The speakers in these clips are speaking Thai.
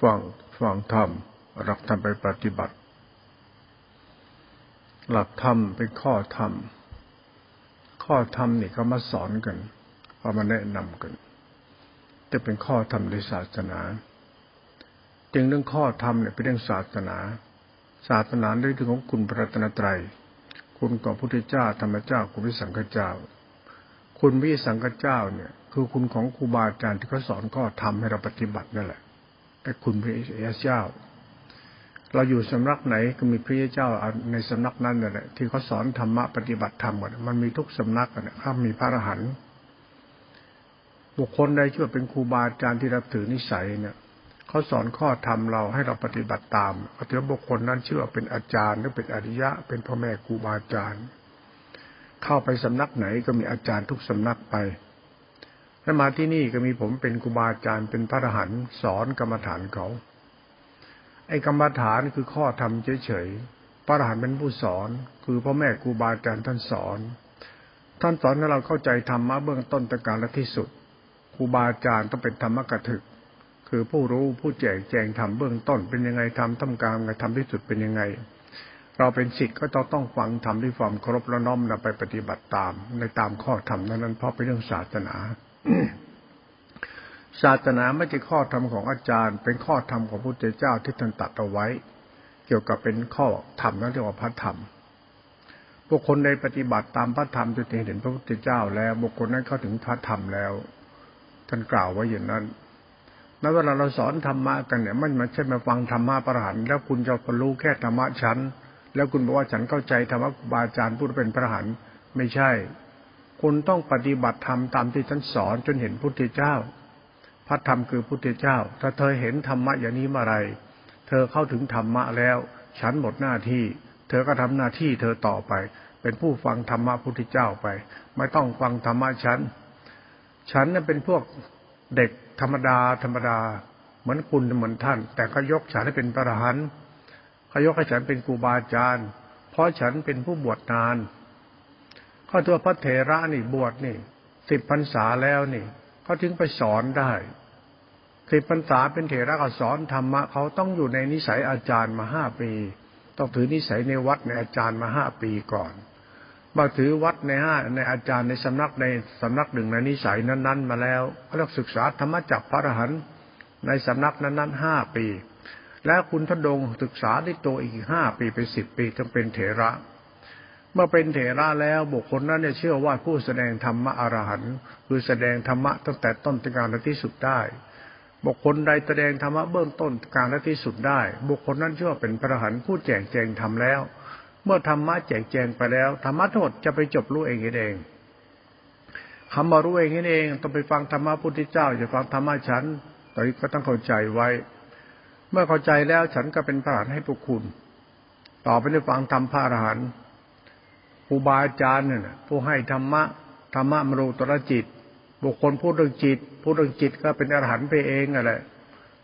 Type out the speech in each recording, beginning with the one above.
ฟังฟังธรรมรักธรรมไปปฏิบัติ หลักธรรมเป็นข้อธรรม ข้อธรรมนี่เขามาสอนกันเขามาแนะนำกัน จะเป็นข้อธรรมในศาสนาจึงเรื่องข้อธรรมเนี่ยเป็นเรื่องศาสนา ศาสนาเรื่องของคุณพระตนตรัย คุณของพระพุทธเจ้าธรรมเจ้าคุณพระสังฆเจ้า คุณพระสังฆเจ้าเนี่ย คือคุณของครูบาอาจารย์ที่เขาสอนข้อธรรมให้เราปฏิบัตินั่นแหละไอ้คุณพระเจ้า เราอยู่สำนักไหนก็มีพระเจ้าในสำนักนั้นนั่นแหละที่เขาสอนธรรมะปฏิบัติธรรมหมดมันมีทุกสำนักนะถ้ามีพระอรหันต์บุคคลใดที่เป็นครูบาอาจารย์ที่รับถือนิสัยเนี่ยเขาสอนข้อธรรมเราให้เราปฏิบัติตามเขาถือบุคคลนั้นเชื่อเป็นอาจารย์หรือเป็นอริยะ เป็นพ่อแม่ครูบาอาจารย์ เข้าไปสำนักไหนก็มีอาจารย์ทุกสำนักไปแล้วมาที่นี่ก็มีผมเป็นครูบาอาจารย์เป็นพระอรหันต์สอนกรรมฐานเขา ไอ้กรรมฐานคือข้อธรรมเฉยๆ พระอรหันต์เป็นผู้สอน คือพ่อแม่ครูบาอาจารย์ท่านสอน ท่านสอนให้เราเข้าใจธรรมะเบื้องต้นตะการและที่สุด ครูบาอาจารย์ต้องเป็นธรรมกถึก คือผู้รู้ผู้แจกแจงธรรมเบื้องต้นเป็นยังไงธรรมทำกลางไงธรรมที่สุดเป็นยังไง เราเป็นศิษย์ก็ต้องต้องฟังธรรมด้วยความเคารพและน้อมนำไปปฏิบัติตาม ในตามข้อธรรมนั้นเพราะเป็นเรื่องศาสนาศาสนาไม่ใช่ข้อธรรมของอาจารย์ เป็นข้อธรรมของพระพุทธเจ้าที่ท่านตัดเอาไว้ เกี่ยวกับเป็นข้อธรรมนั่นเรียกว่าพระธรรมบุคคลในปฏิบัติตามพระธรรมจนเห็นพระพุทธเจ้า แล้วบุคคลนั้นเข้าถึงพระธรรมแล้ว ท่านกล่าวไว้อย่างนั้นแล้วเวลาเราสอนธรรมะกันเนี่ยมันไมันใช่มาฟังธรรมะประหารแล้วคุณจะรู้แค่ธรรมะชั้น แล้วคุณบอกว่าฉันเข้าใจธรรมะบาอาจารย์พูดเป็นพระหันไม่ใช่ คุณต้องปฏิบัติธรรมตามที่ท่านสอนจนเห็นพุทธเจ้า พระธรรมคือพุทธเจ้า ถ้าเธอเห็นธรรมะอย่างนี้เมื่อไร เธอเข้าถึงธรรมะแล้ว ฉันหมดหน้าที่ เธอก็ทำหน้าที่เธอต่อไป เป็นผู้ฟังธรรมะพุทธเจ้าไป ไม่ต้องฟังธรรมะฉัน ฉันเป็นพวกเด็กธรรมดาธรรมดา เหมือนคุณเหมือนท่าน แต่เขายกฉันให้เป็นพระหัน เขายกให้ฉันเป็นครูบาอาจารย์ เพราะฉันเป็นผู้บวชนานก็ตัวพระเถระนี่บวชนี่สิบพรรษาแล้วนี่เขาถึงไปสอนได้สิบพรรษาเป็นเถระก็สอนธรรมะเขาต้องอยู่ในนิสัยอาจารย์มาห้าปี ต้องถือนิสัยในวัดในอาจารย์มาห้าปีก่อนมาถือวัดในห้าในอาจารย์ในสำนักในสำนักหนึ่งในนิสัยนั้น ๆ มาแล้วเขาเรียกศึกษาธรรมะจากพระอรหันต์ในสำนักนั้นๆห้าปี แล้วคุณทดงศึกษาได้โตอีกห้าปีไปสิบปีจึงเป็นเถระ เมื่อเป็นเถระแล้วบุคคลนั้นเนี่ยเชื่อว่าผู้แสดงธรรมะอรหันต์คือแสดงธรรมะตั้งแต่ต้นถึงกางและที่สุดได้ บุคคลใดแสดงธรรมะเบื้องต้นกางและที่สุดได้ บุคคลนั้นเชื่อว่าเป็นพระอรหันต์ผู้แจกแจงธรรมแล้ว เมื่อธรรมะแจกแจงไปแล้วธรรมะทั้งหมดจะไปจบรู้เองเองคำมารู้เองเองต้องไปฟังธรรมะพุทธเจ้าจะฟังธรรมะฉันตอนนี้ก็ต้องเข้าใจไว้ เมื่อเข้าใจแล้วฉันก็เป็นพระอรหันต์ให้พวกคุณ ต่อไปในฟังธรรมพระอรหันต์ครูบาอาจารย์เนี่ยผู้ให้ธรรมะธรรมะมรูตรจิต บุคคลพูดเรื่องจิต พูดเรื่องจิตก็เป็นอรหันต์ไปเองอะไร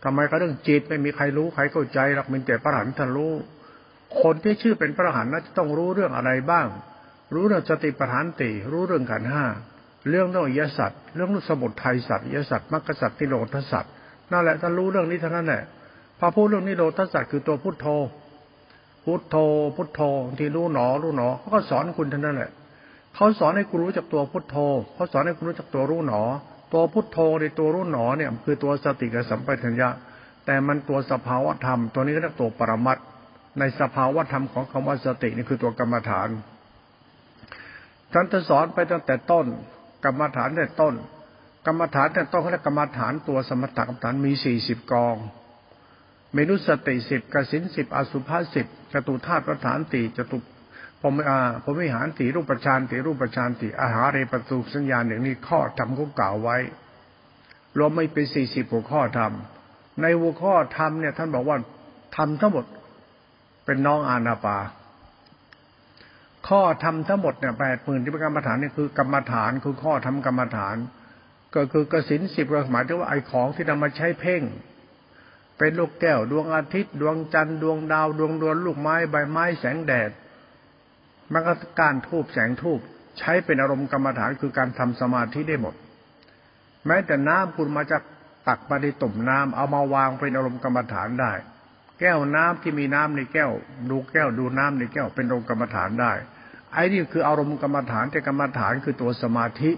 ทำไมก็เรื่องจิตไม่มีใครรู้ใครเข้าใจหรอกมันแต่พระอรหันต์ท่านรู้ คนที่ชื่อเป็นพระอรหันต์นั้นจะต้องรู้เรื่องอะไรบ้าง รู้เรื่องสติปัฏฐานติรู้เรื่องขันห้าเรื่องเรื่องยสัตว์เรื่องสมุทัยสัตว์ยสัตว์มรรคสัตว์นิโรธสัตว์นั่นแหละท่านรู้เรื่องนี้เท่านั้นแหละ พอพูดเรื่องนิโรธสัตว์คือตัวพุทโธ พุทโธ พุทโธที่รู้หนอรู้หนอเขาก็สอนคุณท่านนั่นแหละเขาสอนให้คุณรู้จักตัวพุทโธเขาสอนให้คุณรู้จักตัวรู้หนอ ตัวพุทโธในตัวรู้หนอเนี่ย คือตัวสติกับสัมปชัญญะ แต่มันตัวสภาวธรรม ตัวนี้ก็เรียกตัวปรมัตในสภาวธรรมของคำว่าสตินี่คือตัวกรรมฐานท่านจะสอนไปตั้งแต่ต้น กรรมฐานแต่ต้น กรรมฐานแต่ต้นเขาเรียกกรรมฐานตัวสมถกรรมฐานมีสี่สิบกอง เมนุสติสิบกสินสิบอสุภาสิบจตุธาตุประฐานตีจตุผมอาผมวิหารตีรูปประชานตีรูปประชานตีอาหารเรประตูสัญญาณอย่างนี้ข้อธรรมเขากล่าวไว้ รวมไม่เป็นสี่สิบหัวข้อธรรม ในหัวข้อธรรมเนี่ยท่านบอกว่าธรรมทั้งหมดเป็นน้องอาณาปา ข้อธรรมทั้งหมดเนี่ยแปดหมื่นที่เป็นกรรมฐานนี่คือกรรมฐานคือข้อธรรมกรรมฐาน ก็คือกสินสิบหมายถึงว่าไอ้ของที่นำมาใช้เพ่ง เป็นลูกแก้ว ดวงอาทิตย์ ดวงจันทร์ดวงดาว ดวงดวงลูกไม้ใบไม้แสงแดดมันก็การทูบแสงทูบใช้เป็นอารมณ์กรรมฐานคือการทำสมาธิได้หมด แม้แต่น้ำคุณมาจากตักมาในตุ่มน้ำเอามาวางเป็นอารมณ์กรรมฐานได้ แก้วน้ำที่มีน้ำในแก้ว ดูแก้วดูน้ำในแก้วเป็นองค์กรรมฐานได้ ไอ้นี่คืออารมณ์กรรมฐานแต่กรรมฐานคือตัวสมาธิ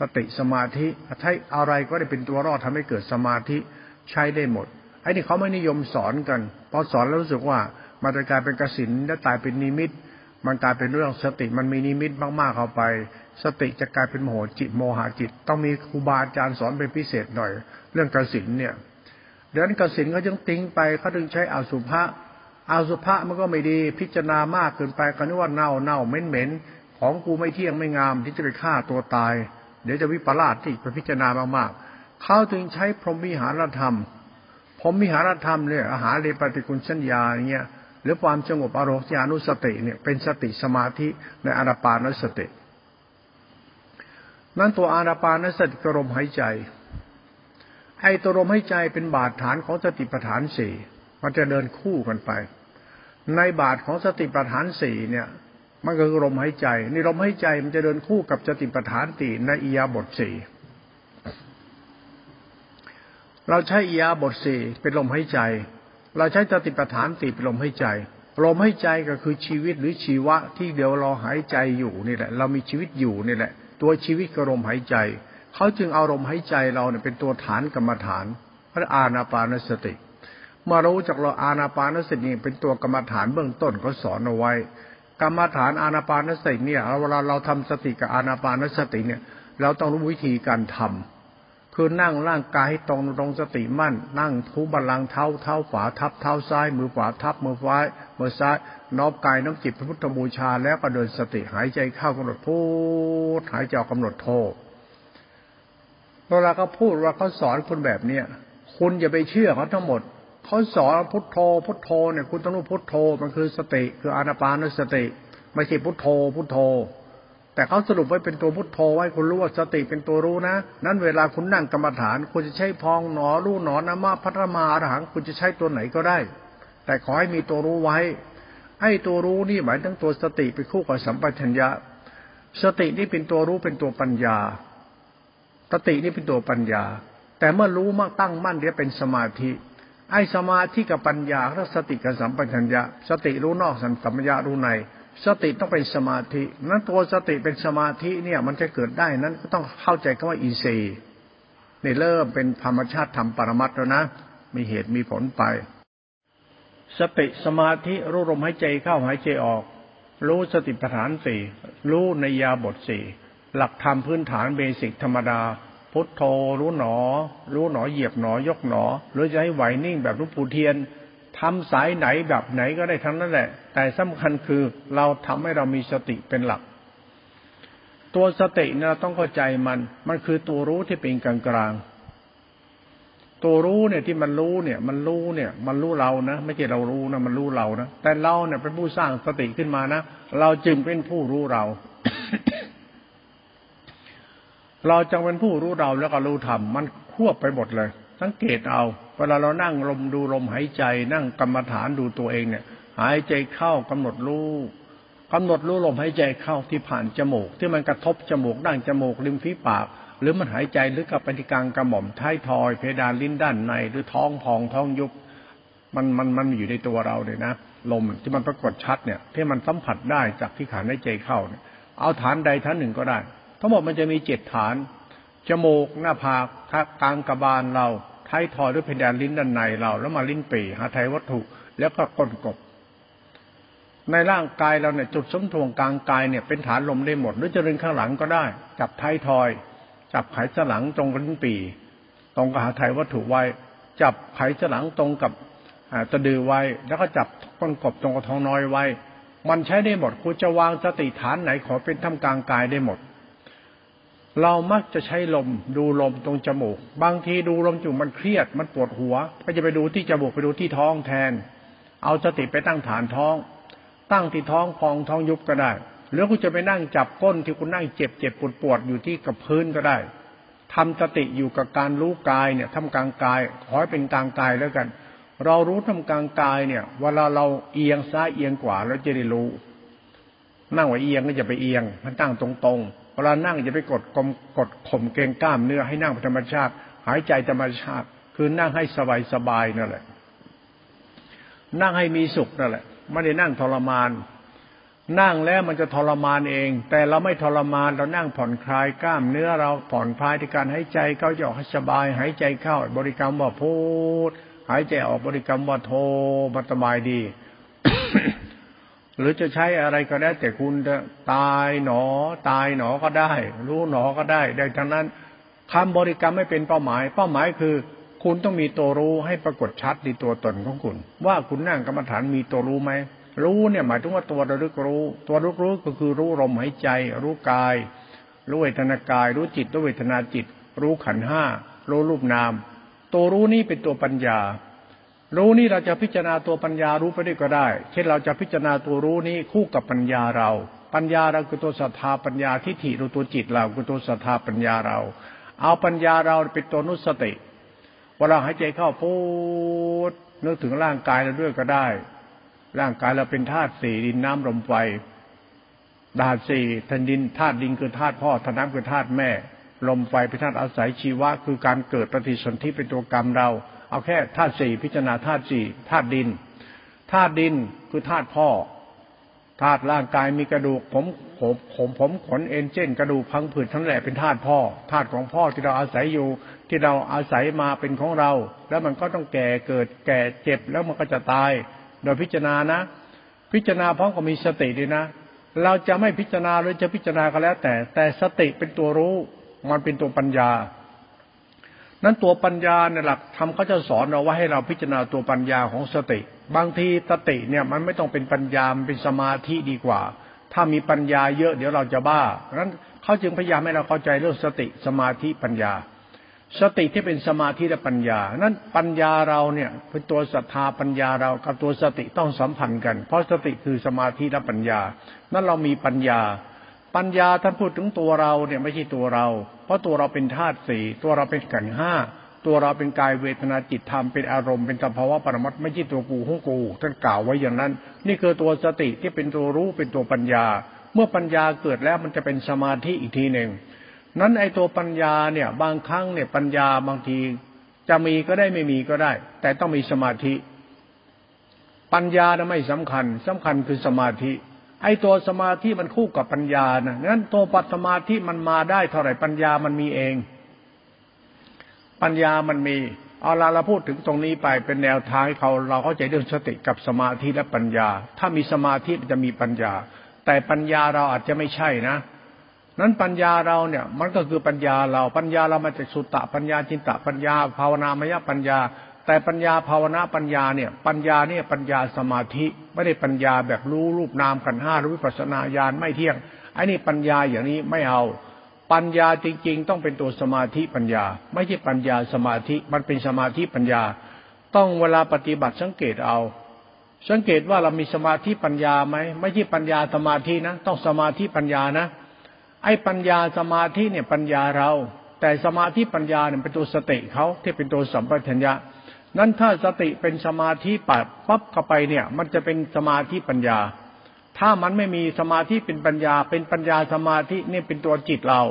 สติสมาธิใช้อะไรก็ได้เป็นตัวรอดทำให้เกิดสมาธิใช้ได้หมด ไอ้นี่เขาไม่นิยมสอนกันพอสอนแล้วรู้สึกว่ามันจะกลายเป็นกสินและตายเป็นนิมิต มันกลายเป็นเรื่องสติมันมีนิมิตมากๆเข้าไป สติจะกลายเป็นโมหจิตโมหะจิต ต้องมีครูบาอาจารย์สอนเป็นพิเศษหน่อย เรื่องกสินเนี่ยดังนั้นกสินเขาจึงทิ้งไปเขาถึงใช้อาสุภะอาสุภะมันก็ไม่ดีพิจารณามากเกินไปก็นึกว่าเน่าเน่าเหม็นเหม็นของกูไม่เที่ยงไม่งามที่จะไปฆ่าตัวตาย เดี๋ยวจะวิปลาสที่ไปพิจารณามากๆเขาถึงใช้พรหมิหารธรรม พรหมิหารธรรมเนี่ยอาหารเลปฏิกุลสัญญาอย่างเงี้ยหรือความสงบอารมณ์ญานุสติเนี่ยเป็นสติสมาธิในอานาปานสติ นั่นตัวอานาปานสติกลมหายใจไอ้ตัวลมหายใจเป็นบาดฐานของสติปัฏฐานสี่มันจะเดินคู่กันไป ในบาทของสติปัฏฐานสี่เนี่ยมันก็คือลมหายใจ นี่ลมหายใจมันจะเดินคู่กับสติปัฏฐานสี่ในอียาบทสี่ เราใช้อียาบทสี่เป็นลมหายใจ เราใช้สติปัฏฐานติเป็นลมหายใจ ลมหายใจก็คือชีวิตหรือชีวะที่เดี๋ยวเราหายใจอยู่นี่แหละ เรามีชีวิตอยู่นี่แหละ ตัวชีวิตก็ลมหายใจเขาจึงเอาลมหายใจเราเนี่ยเป็นตัวฐานกรรมฐานพระอาณาปานสติเมื่อรู้จักเราอาณาปานสติเป็นตัวกรรมฐานเบื้องต้นเขาสอนเอาไว้ กรรมฐานอาณาปานสติเนี่ยเวลาเราทำสติกับอาณาปานสติเนี่ย เราต้องรู้วิธีการทำ คือนั่งร่างกายให้ตรงตรงสติมั่น นั่งทุบาลังเท้าเท้าขวาทับเท้าซ้าย มือขวาทับมือซ้ายมือซ้ายน้อมกายน้อมจิตพระพุทธบูชา แล้วก็เดินสติหายใจเข้ากำหนดพูดหายใจออกกำหนดโทเวลาเขาพูดว่าเขาสอนคุณแบบเนี้ยคุณอย่าไปเชื่อเขาทั้งหมดเขาสอนพุทโธพุทโธเนี่ยคุณต้องรู้พุทโธมันคือสติ คืออานาปานสติ ไม่ใช่พุทโธพุทโธ แต่เขาสรุปไว้เป็นตัวพุทโธไว้คุณรู้ว่าสติเป็นตัวรู้นะ นั้นเวลาคุณนั่งกรรมฐานคุณจะใช้พองหนอรู้หนอนามาพัทมาอรหังคุณจะใช้ตัวไหนก็ได้ แต่ขอให้มีตัวรู้ไว้ให้ตัวรู้นี่หมายถึงตัวสติไปคู่กับสัมปชัญญะ สตินี่เป็นตัวรู้เป็นตัวปัญญา สตินี่เป็นตัวปัญญา แต่เมื่อรู้มากตั้งมั่นเดี๋ยวเป็นสมาธิ ไอ้สมาธิกับปัญญาถ้าสติกับสัมปชัญญะ สติรู้นอกสัมปชัญญะรู้ใน สติต้องเป็นสมาธิ นั้นตัวสติเป็นสมาธิเนี่ย มันจะเกิดได้นั้นก็ต้องเข้าใจคำว่าอีเซนี่เริ่มเป็นธรรมชาติธรรมปรมัตแล้วนะ มีเหตุมีผลไป สติสมาธิรู้ลมหายใจเข้าหายใจออก รู้สติปัฏฐานสี่รู้ในยาบทสี่หลักธรรมพื้นฐานเบสิกธรรมดา พุทโธรู้หนอ รู้หนอเหยียบหนอยกหนอ หรือจะให้ไหวนิ่งแบบรูปปูเทียน ทำสายไหนแบบไหนก็ได้ทั้งนั้นแหละ แต่สำคัญคือเราทำให้เรามีสติเป็นหลัก ตัวสติเนี่ยต้องเข้าใจมัน มันคือตัวรู้ที่เป็นกลางกลางตัวรู้เนี่ยที่มันรู้เนี่ย มันรู้เนี่ย มันรู้เรานะไม่ใช่เรารู้นะมันรู้เรานะแต่เราเนี่ยเป็นผู้สร้างสติขึ้นมานะเราจึงเป็นผู้รู้เรา เราจึงเป็นผู้รู้เราแล้วก็รู้ธรรมมันควบไปหมดเลย สังเกตเอา เวลาเรานั่งลมดูลมหายใจ นั่งกรรมฐานดูตัวเองเนี่ย หายใจเข้ากำหนดรู้กำหนดรู้ลมหายใจเข้าที่ผ่านจมูก ที่มันกระทบจมูกดั้งจมูกริมฝีปาก หรือมันหายใจหรือกับปฏิกลางกระหม่อมท้ายทอย เพดานลิ้นด้านใน หรือท้องพองท้องยุบมันมันมันอยู่ในตัวเราเลยนะลมที่มันปรากฏชัดเนี่ย ที่มันสัมผัสได้จากที่ขาหายใจเข้าเนี่ยเอาฐานใดฐานหนึ่งก็ได้ ทั้งหมดมันจะมีเจ็ดฐานจมูกหน้าผากกลางกระบาลเรา ท้ายทอยหรือเพดานลิ้นด้านในเรา แล้วมาลิ้นปีหาไทยวัตถุ แล้วก็ก้นกบ ในร่างกายเราเนี่ยจุดสมทวงกลางกายเนี่ยเป็นฐานลมได้หมด หรือจะเดินข้างหลังก็ได้ จับท้ายทอย จับไขสลังตรงลิ้นปีตรงกับหาไทยวัตถุไว้ จับไขสลังตรงกับตะดือไว้ แล้วก็จับก้นกบตรงกับท้องน้อยไว้ มันใช้ได้หมดกูจะวางสติฐานไหนขอเป็นท่ามกลางกายได้หมด เรามักจะใช้ลมดูลมตรงจมูก บางทีดูลมจุมันเครียด มันปวดหัว ก็จะไปดูที่จมูกไปดูที่ท้องแทน เอาสติไปตั้งฐานท้อง ตั้งที่ท้องพองท้องยุบก็ได้ หรือคุณจะไปนั่งจับก้นที่คุณนั่งเจ็บเจ็บปวดปวดอยู่ที่กับพื้นก็ได้ทำสติอยู่กับการรู้กายเนี่ยทำกลางกายขอให้เป็นกลางกายแล้วกัน เรารู้ทำกลางกายเนี่ย เวลาเราเอียงซ้ายเอียงขวาแล้วจะได้รู้ นั่งไว้เอียงก็จะไปเอียง มันตั้งตรงๆ เวลานั่งอย่าไปกดกลมกดข่มเกรงกล้ามเนื้อให้นั่งธรรมชาติ หายใจธรรมชาติ คือนั่งให้สบายสบายนั่นแหละ นั่งให้มีสุขนั่นแหละ ไม่ได้นั่งทรมาน นั่งแล้วมันจะทรมานเอง แต่เราไม่ทรมานเรานั่งผ่อนคลายกล้ามเนื้อเราผ่อนคลายที่การหายใจเข้าออกให้สบาย หายใจเข้า บริกรรมว่าพูดหายใจออกบริกรรมว่าโทมันสบายดี หรือจะใช้อะไรก็ได้ แต่คุณจะตายหนอ ตายหนอก็ได้ รู้หนอก็ได้ได้ทั้งนั้นคำบริกรรมไม่เป็นเป้าหมาย เป้าหมายคือ คุณต้องมีตัวรู้ให้ปรากฏชัดในตัวตนของคุณ ว่าคุณนั่งกรรมฐานมีตัวรู้ไหมรู้เนี่ยหมายถึงว่าตัวระลึกรู้ ตัวรู้รู้ก็คือรู้ลมหายใจ รู้กาย รู้เวทนากาย รู้จิตรู้เวทนาจิต รู้ขันห้ารู้รูปนาม ตัวรู้นี้เป็นตัวปัญญา รู้นี่เราจะพิจารณาตัวปัญญารู้ไปด้วยก็ได้ เช่นเราจะพิจารณาตัวรู้นี้คู่กับปัญญาเรา ปัญญาเราคือตัวศรัทธาปัญญาทิฏฐิรู้ตัวจิตเราคือตัวศรัทธาปัญญาเรา เอาปัญญาเราเป็นตัวนุสติเวลาหายใจเข้าพูดนึกถึงร่างกายเราด้วยก็ได้ ร่างกายเราเป็นธาตุสี่ดินน้ำลมไฟธาตุสี่ทันดินธาตุดินคือธาตุพ่อธาตุน้ำคือธาตุแม่ ลมไฟเป็นธาตุอาศัยชีวะคือการเกิดปฏิสนธิเป็นตัวกรรมเรา เอาแค่ธาตุสี่พิจารณาธาตุสี่ธาตุดินธาตุดินคือธาตุพ่อธาตุร่างกายมีกระดูกผมผมผมผมขนเอ็นเจนกระดูกพังผืดทั้งแหล่เป็นธาตุพ่อธาตุของพ่อที่เราอาศัยอยู่ ที่เราอาศัยมาเป็นของเรา แล้วมันก็ต้องแก่เกิดแก่เจ็บแล้วมันก็จะตาย โดยพิจารณานะ พิจารณาพร้อมกับมีสติด้วยนะ เราจะไม่พิจารณาหรือจะพิจารณาก็แล้วแต่ แต่สติเป็นตัวรู้ มันเป็นตัวปัญญา นั้นตัวปัญญาในหลักทำเขาจะสอนเราว่าให้เราพิจารณาตัวปัญญาของสติ บางทีสติเนี่ยมันไม่ต้องเป็นปัญญามันเป็นสมาธิดีกว่า ถ้ามีปัญญาเยอะเดี๋ยวเราจะบ้านั้นเขาจึงพยายามให้เราเข้าใจเรื่องสติสมาธิปัญญา สติที่เป็นสมาธิและปัญญา นั้นปัญญาเราเนี่ยเป็นตัวศรัทธาปัญญาเรากับตัวสติต้องสัมพันธ์กัน เพราะสติคือสมาธิและปัญญา นั้นเรามีปัญญา ปัญญาท่านพูดถึงตัวเราเนี่ยไม่ใช่ตัวเรา เพราะตัวเราเป็นธาตุสี่ตัวเราเป็นขันห้าตัวเราเป็นกายเวทนาจิตธรรมเป็นอารมณ์เป็นสภาวะปรมัตไม่ใช่ตัวกูของกูท่านกล่าวไว้อย่างนั้น นี่คือตัวสติที่เป็นตัวรู้เป็นตัวปัญญา เมื่อปัญญาเกิดแล้วมันจะเป็นสมาธิอีกทีหนึ่งนั้นไอตัวปัญญาเนี่ยบางครั้งเนี่ยปัญญาบางทีจะมีก็ได้ไม่มีก็ได้ แต่ต้องมีสมาธิ ปัญญานะไม่สำคัญสำคัญคือสมาธิ ไอ้ตัวสมาธิมันคู่กับปัญญานะงั้นตัวปัสมาธิมันมาได้เท่าไหร่ปัญญามันมีเอง ปัญญามันมี เอาละเราพูดถึงตรงนี้ไปเป็นแนวทางให้เขาเราเข้าใจเรื่องสติกับสมาธิและปัญญา ถ้ามีสมาธิมันจะมีปัญญา แต่ปัญญาเราอาจจะไม่ใช่นะนั้นปัญญาเราเนี่ย มันก็คือปัญญาเราปัญญาเรามาจากสุตตะปัญญาจินตะปัญญา ภาวนามยปัญญา แต่ปัญญาภาวนาปัญญาเนี่ย ปัญญาเนี่ยปัญญาสมาธิไม่ได้ปัญญาแบบรู้รูปนามกันห้าหรือวิปัสนาญาณไม่เที่ยงไอ้นี่ปัญญาอย่างนี้ไม่เอา ปัญญาจริง ๆ ต้องเป็นตัวสมาธิปัญญา ไม่ใช่ปัญญาสมาธิมันเป็นสมาธิปัญญา ต้องเวลาปฏิบัติสังเกตเอา สังเกตว่าเรามีสมาธิปัญญาไหมไม่ใช่ปัญญาสมาธินะ ต้องสมาธิปัญญานะไอ้ปัญญาสมาธิเนี่ยปัญญาเรา แต่สมาธิปัญญาเนี่ยเป็นตัวสติเขาที่เป็นตัวสัมปชัญญะ นั้นถ้าสติเป็นสมาธิปัดปั๊บเข้าไปเนี่ย มันจะเป็นสมาธิปัญญา ถ้ามันไม่มีสมาธิเป็นปัญญา เป็นปัญญาสมาธินี่เป็นตัวจิตเรา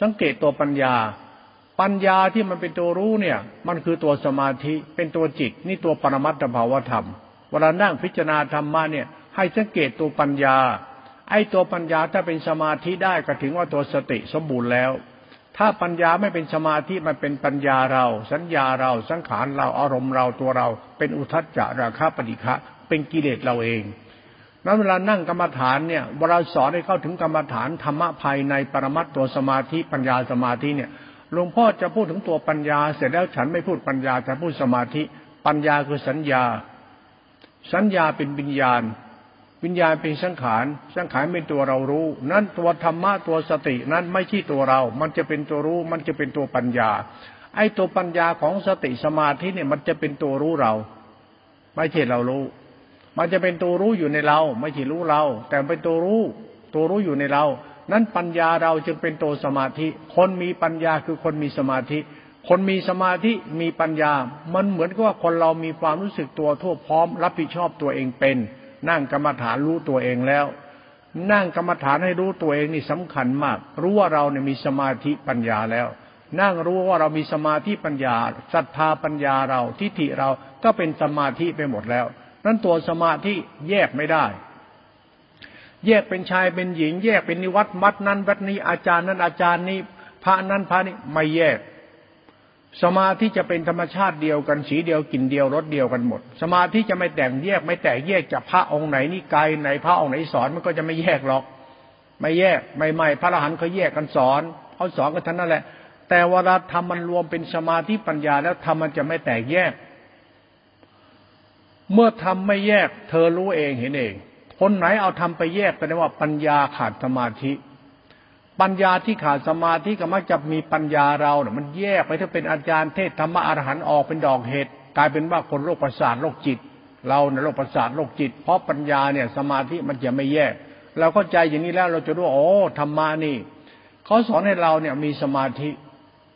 สังเกตตัวปัญญา ปัญญาที่มันเป็นตัวรู้เนี่ย มันคือตัวสมาธิเป็นตัวจิต นี่ตัวปรมัตถภาวธรรมเวลานั่งพิจารณาธรรมะเนี่ย ให้สังเกตตัวปัญญา ไอ้ตัวปัญญาถ้าเป็นสมาธิได้ก็ถึงว่าตัวสติสมบูรณ์แล้ว ถ้าปัญญาไม่เป็นสมาธิมันเป็นปัญญาเรา สัญญาเราสังขารเราอารมณ์เราตัวเรา เป็นอุทัจจะราคะปฏิฆะเป็นกิเลสเราเองนั้นเวลานั่งกรรมฐานเนี่ยเวลาสอนให้เข้าถึงกรรมฐานธรรมะภายในปรมัตตัวสมาธิปัญญาสมาธิเนี่ยหลวงพ่อจะพูดถึงตัวปัญญา เสร็จแล้วฉันไม่พูดปัญญาจะพูดสมาธิ ปัญญาคือสัญญา สัญญาเป็นวิญญาณ วิญญาณเป็นสังขาร สังขารเป็นตัวเรารู้ นั้นตัวธรรมะตัวสตินั้นไม่ใช่ตัวเรา มันจะเป็นตัวรู้ มันจะเป็นตัวปัญญา ไอ้ตัวปัญญาของสติสมาธิเนี่ยมันจะเป็นตัวรู้เรา ไม่ใช่เรารู้ มันจะเป็นตัวรู้อยู่ในเรา ไม่ใช่รู้เรา แต่เป็นตัวรู้ ตัวรู้อยู่ในเรา นั้นปัญญาเราจึงเป็นตัวสมาธิ คนมีปัญญาคือคนมีสมาธิ คนมีสมาธิมีปัญญา มันเหมือนกับว่าคนเรามีความรู้สึกตัวทั่วพร้อม รับผิดชอบตัวเองเป็น นั่งกรรมฐานรู้ตัวเองแล้ว นั่งกรรมฐานให้รู้ตัวเองนี่สำคัญมาก รู้ว่าเราเนี่ยมีสมาธิปัญญาแล้ว นั่งรู้ว่าเรามีสมาธิปัญญาศรัทธาปัญญาเราทิฏฐิเราก็เป็นสมาธิไปหมดแล้วนั้นตัวสมาธิแยกไม่ได้ แยกเป็นชายเป็นหญิง แยกเป็นนิวัตมัดนั้นวัดนี้อาจารย์นั้นอาจารย์นี้พระนั้นพระนี้ไม่แยก สมาธิจะเป็นธรรมชาติเดียวกันสีเดียวกลิ่นเดียวรสเดียวกันหมด สมาธิจะไม่แตกแยก ไม่แตกแยกจากพระองค์ไหนนี่ไกลไหนพระองค์ไหนสอนมันก็จะไม่แยกหรอก ไม่แยกไม่ไม่พระอรหันต์เขาแยกกันสอนเขาสอนกันท่านนั่นแหละ แต่เวลาทำมันรวมเป็นสมาธิปัญญาแล้วทำมันจะไม่แตกแยก เมื่อทำไม่แยก เธอรู้เองเห็นเอง คนไหนเอาทำไปแยกแปลว่าปัญญาขาดสมาธิ ปัญญาที่ขาดสมาธิก็มักจะมีปัญญาเราเนี่ยมันแยกไปถ้าเป็นอาจารย์เทศธรรมะอรหันต์ออกเป็นดอกเห็ดกลายเป็นว่าคนโรคประสาทโรคจิต เราเนี่ยโรคประสาทโรคจิต เพราะปัญญาเนี่ยสมาธิมันจะไม่แยก เราเข้าใจอย่างนี้แล้วเราจะรู้โอ้ธรรมะนี่เขาสอนให้เราเนี่ยมีสมาธิ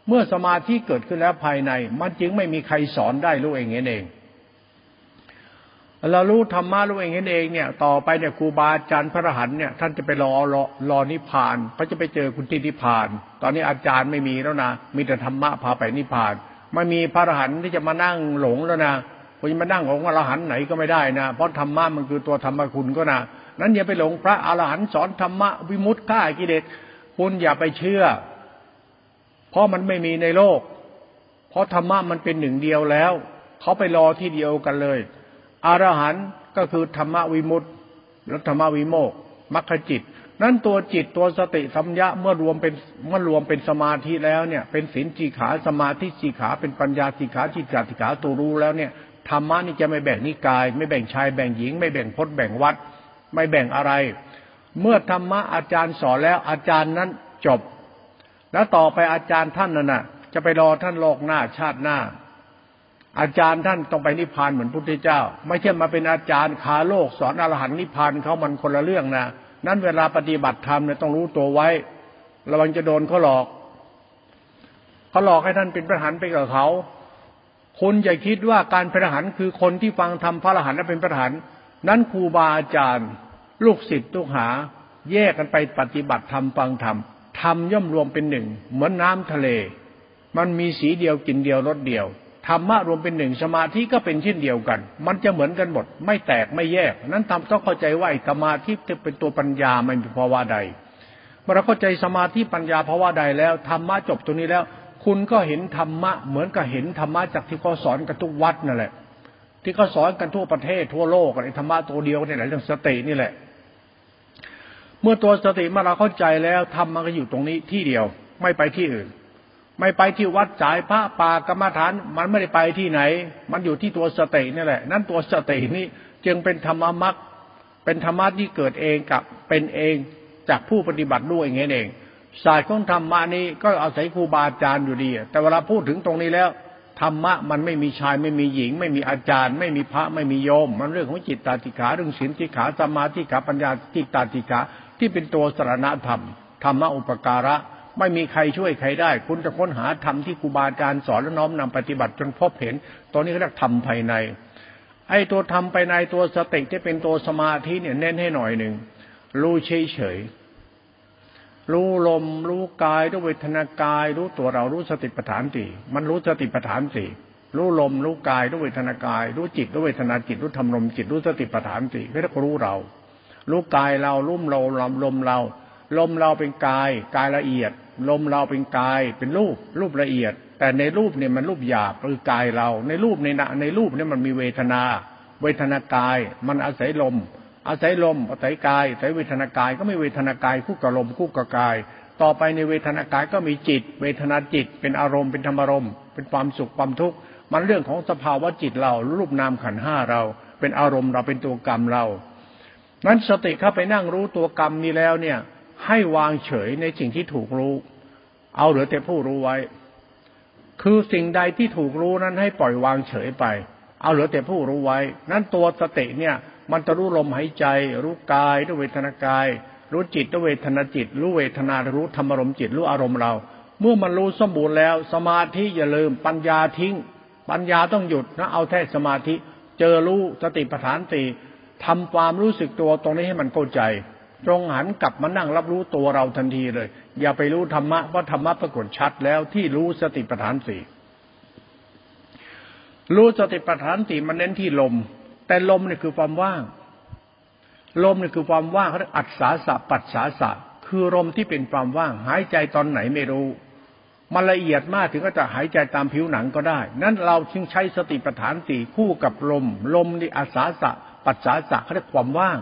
เมื่อสมาธิเกิดขึ้นแล้วภายใน มันจึงไม่มีใครสอนได้รู้เองเอง เรารู้ธรรมะรู้เองเห็นเองเนี่ย ต่อไปเนี่ยครูบาอาจารย์พระอรหันเนี่ยท่านจะไปรอรอรอนิพพานเขาจะไปเจอคุณที่นิพพาน ตอนนี้อาจารย์ไม่มีแล้วนะมีแต่ธรรมะพาไปนิพพานไม่มีพระอรหันที่จะมานั่งหลงแล้วนะคุณมานั่งของอรหันไหนก็ไม่ได้นะเพราะธรรมะมันคือตัวธรรมคุณก็นะนั้นอย่าไปหลงพระอรหันต์สอนธรรมะวิมุตติฆ่ากิเลสคุณอย่าไปเชื่อ เพราะมันไม่มีในโลก เพราะธรรมะมันเป็นหนึ่งเดียวแล้วเขาไปรอที่เดียวกันเลย อรหันต์ก็คือธรรมวิมุตติและธรรมวิโมกมรรคจิต นั้นตัวจิตตัวสติสัมยะเมื่อรวมเป็นเมื่อรวมเป็นสมาธิแล้วเนี่ย เป็นศีลจีขาสมาธิจีขาเป็นปัญญาจีขาจิตจิขาตัวรู้แล้วเนี่ยธรรมะนี่จะไม่แบ่งนิกาย ไม่แบ่งชายแบ่งหญิง ไม่แบ่งพจน์แบ่งวัด ไม่แบ่งอะไร เมื่อธรรมะอาจารย์สอนแล้วอาจารย์นั้นจบ แล้วต่อไปอาจารย์ท่านนั่นน่ะ จะไปรอท่านโลกหน้าชาติหน้า อาจารย์ท่านต้องไปนิพพานเหมือนพุทธเจ้า ไม่ใช่มาเป็นอาจารย์ขาโลกสอนอรหันนิพพานเขามันคนละเรื่องนะนั้นเวลาปฏิบัติธรรมเนี่ยต้องรู้ตัวไว้ ระวังจะโดนเขาหลอกเขาหลอกให้ท่านเป็นพระหันไปกับเขาคุณอย่าคิดว่าการพระหันคือคนที่ฟังธรรมพระหันและเป็นพระหันนั้นครูบาอาจารย์ ลูกศิษย์ลูกหา แยกกันไปปฏิบัติธรรมฟังธรรมธรรมย่อมรวมเป็นหนึ่ง เหมือนน้ำทะเล มันมีสีเดียวกินเดียวรสเดียว ธรรมะรวมเป็นหนึ่งสมาธิก็เป็นเช่นเดียวกัน มันจะเหมือนกันหมด ไม่แตกไม่แยก นั้นทำต้องเข้าใจว่าสมาธิจะเป็นตัวปัญญาไม่มีภาวะใดเมื่อเราเข้าใจสมาธิปัญญาภาวะใดแล้วธรรมะจบตรงนี้แล้ว คุณก็เห็นธรรมะเหมือนกับเห็นธรรมะจากที่เขาสอนกันทุกวัดนั่นแหละ ที่เขาสอนกันทั่วประเทศทั่วโลกอะไรธรรมะตัวเดียวนี่แหละเรื่องสตินี่แหละ เมื่อตัวสติมื่อเราเข้าใจแล้วธรรมมันก็อยู่ตรงนี้ที่เดียวไม่ไปที่อื่น ไม่ไปที่วัดสายพระป่ากรรมฐาน มันไม่ได้ไปที่ไหน มันอยู่ที่ตัวสตินี่แหละ นั่นตัวสตินี้จึงเป็นธรรมมรรคเป็นธรรมะที่เกิดเองกับเป็นเองจากผู้ปฏิบัติด้วยอย่างนี้เอง ศาสตร์ของธรรมะนี้ก็อาศัยครูบาอาจารย์อยู่ดี แต่เวลาพูดถึงตรงนี้แล้วธรรมะมันไม่มีชายไม่มีหญิง ไม่มีอาจารย์ ไม่มีพระไม่มีโยม มันเรื่องของจิตตาติขาเรื่องศีลติขาสมาธิขาปัญญาจิตตาติขาที่เป็นตัวสารณธรรมธรรมะอุปการะ ไม่มีใครช่วยใครได้ คุณจะค้นหาธรรมที่ครูบาอาจารย์สอนแล้วน้อมนำปฏิบัติจนพบเห็น ตอนนี้เขาเรียกธรรมภายใน ไอ้ตัวธรรมภายในตัวสติที่เป็นตัวสมาธิเนี่ยเน้นให้หน่อยหนึ่งรู้เฉยเฉยรู้ลม รู้กาย รู้เวทนากาย รู้ตัวเรารู้สติปัฏฐานสี่มันรู้สติปัฏฐานสี่รู้ลม รู้กาย รู้เวทนากาย รู้จิต รู้เวทนาจิต รู้ธรรมลมจิต รู้สติปัฏฐานสี่เรียกรู้เรา รู้กายเรารู้เราลมลมเรา ลมเราเป็นกาย กายละเอียด ลมเราเป็นกาย เป็นรูป รูปละเอียด แต่ในรูปเนี่ยมันรูปหยาบคือกายเรา ในรูปในนในรูปเนี่ยมันมีเวทนา เวทนากาย มันอาศัยลม อาศัยลม อาศัยกาย อาศัยเวทนากาย ก็ไม่เวทนากายคู่กับลมคู่กับกาย ต่อไปในเวทนากายก็มีจิต เวทนาจิต เป็นอารมณ์ เป็นธรรมารมณ์ เป็นความสุขความทุกข์ มันเรื่องของสภาวะจิตเรา รูปนามขันห้าเรา เป็นอารมณ์เรา เป็นตัวกรรมเรานั้นสติเข้าไปนั่งรู้ตัวกรรมนี้แล้วเนี่ย ให้วางเฉยในสิ่งที่ถูกรู้ เอาเหลือแต่ผู้รู้ไว้ คือสิ่งใดที่ถูกรู้นั้นให้ปล่อยวางเฉยไป เอาเหลือแต่ผู้รู้ไว้ นั้นตัวสติเนี่ย มันจะรู้ลมหายใจ รู้กายด้วยเวทนากาย รู้จิตด้วยเวทนาจิต รู้เวทนารู้ธรรมารมจิตรู้อารมณ์เรา เมื่อมันรู้สมบูรณ์แล้ว สมาธิอย่าลืมปัญญาทิ้ง ปัญญาต้องหยุดนะเอาแท้สมาธิ เจอรู้สติปัฏฐานสี่ทำความรู้สึกตัวตรงนี้ให้มันเข้าใจ จงหันกลับมานั่งรับรู้ตัวเราทันทีเลย อย่าไปรู้ธรรมะเพราะธรรมะปรากฏชัดแล้วที่รู้สติปัฏฐานสี่รู้สติปัฏฐานสี่มันเน้นที่ลม แต่ลมนี่คือความว่าง ลมนี่คือความว่างเขาเรียกอัศสาสะปัสสาสะ คือลมที่เป็นความว่าง หายใจตอนไหนไม่รู้มันละเอียดมากถึงก็จะหายใจตามผิวหนังก็ได้ นั้นเราจึงใช้สติปัฏฐานสี่คู่กับลม ลมนี่อาสาสะ ปัสสาสะเขาเรียกความว่าง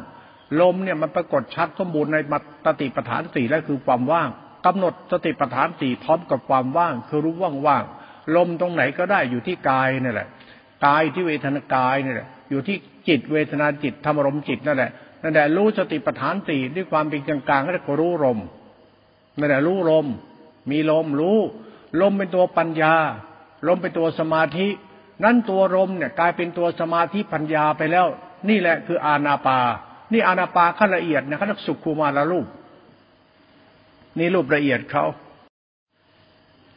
ลมเนี่ยมันปรากฏชัดสมบูรณ์ในสติปัฏฐานสี่และคือความว่างกำหนดสติปัฏฐานสี่พร้อมกับความว่าง คือรู้ว่างๆลมตรงไหนก็ได้อยู่ที่กายนี่แหละกายที่เวทนากายนี่แหละอยู่ที่จิตเวทนาจิตธรรมรมจิตนั่นแหละนั่นแหละรู้สติปัฏฐานสี่ด้วยความเป็นกลางๆก็เรียกรู้ลมนั่นแหละรู้ลม มีลมรู้ ลมเป็นตัวปัญญา ลมเป็นตัวสมาธิ นั้นตัวลมเนี่ยกลายเป็นตัวสมาธิปัญญาไปแล้ว นี่แหละคืออาณาปา นี่อาณาปาขั้นละเอียดนะเขาเรียกสุขุมาละรูป นี่รูปละเอียดเขา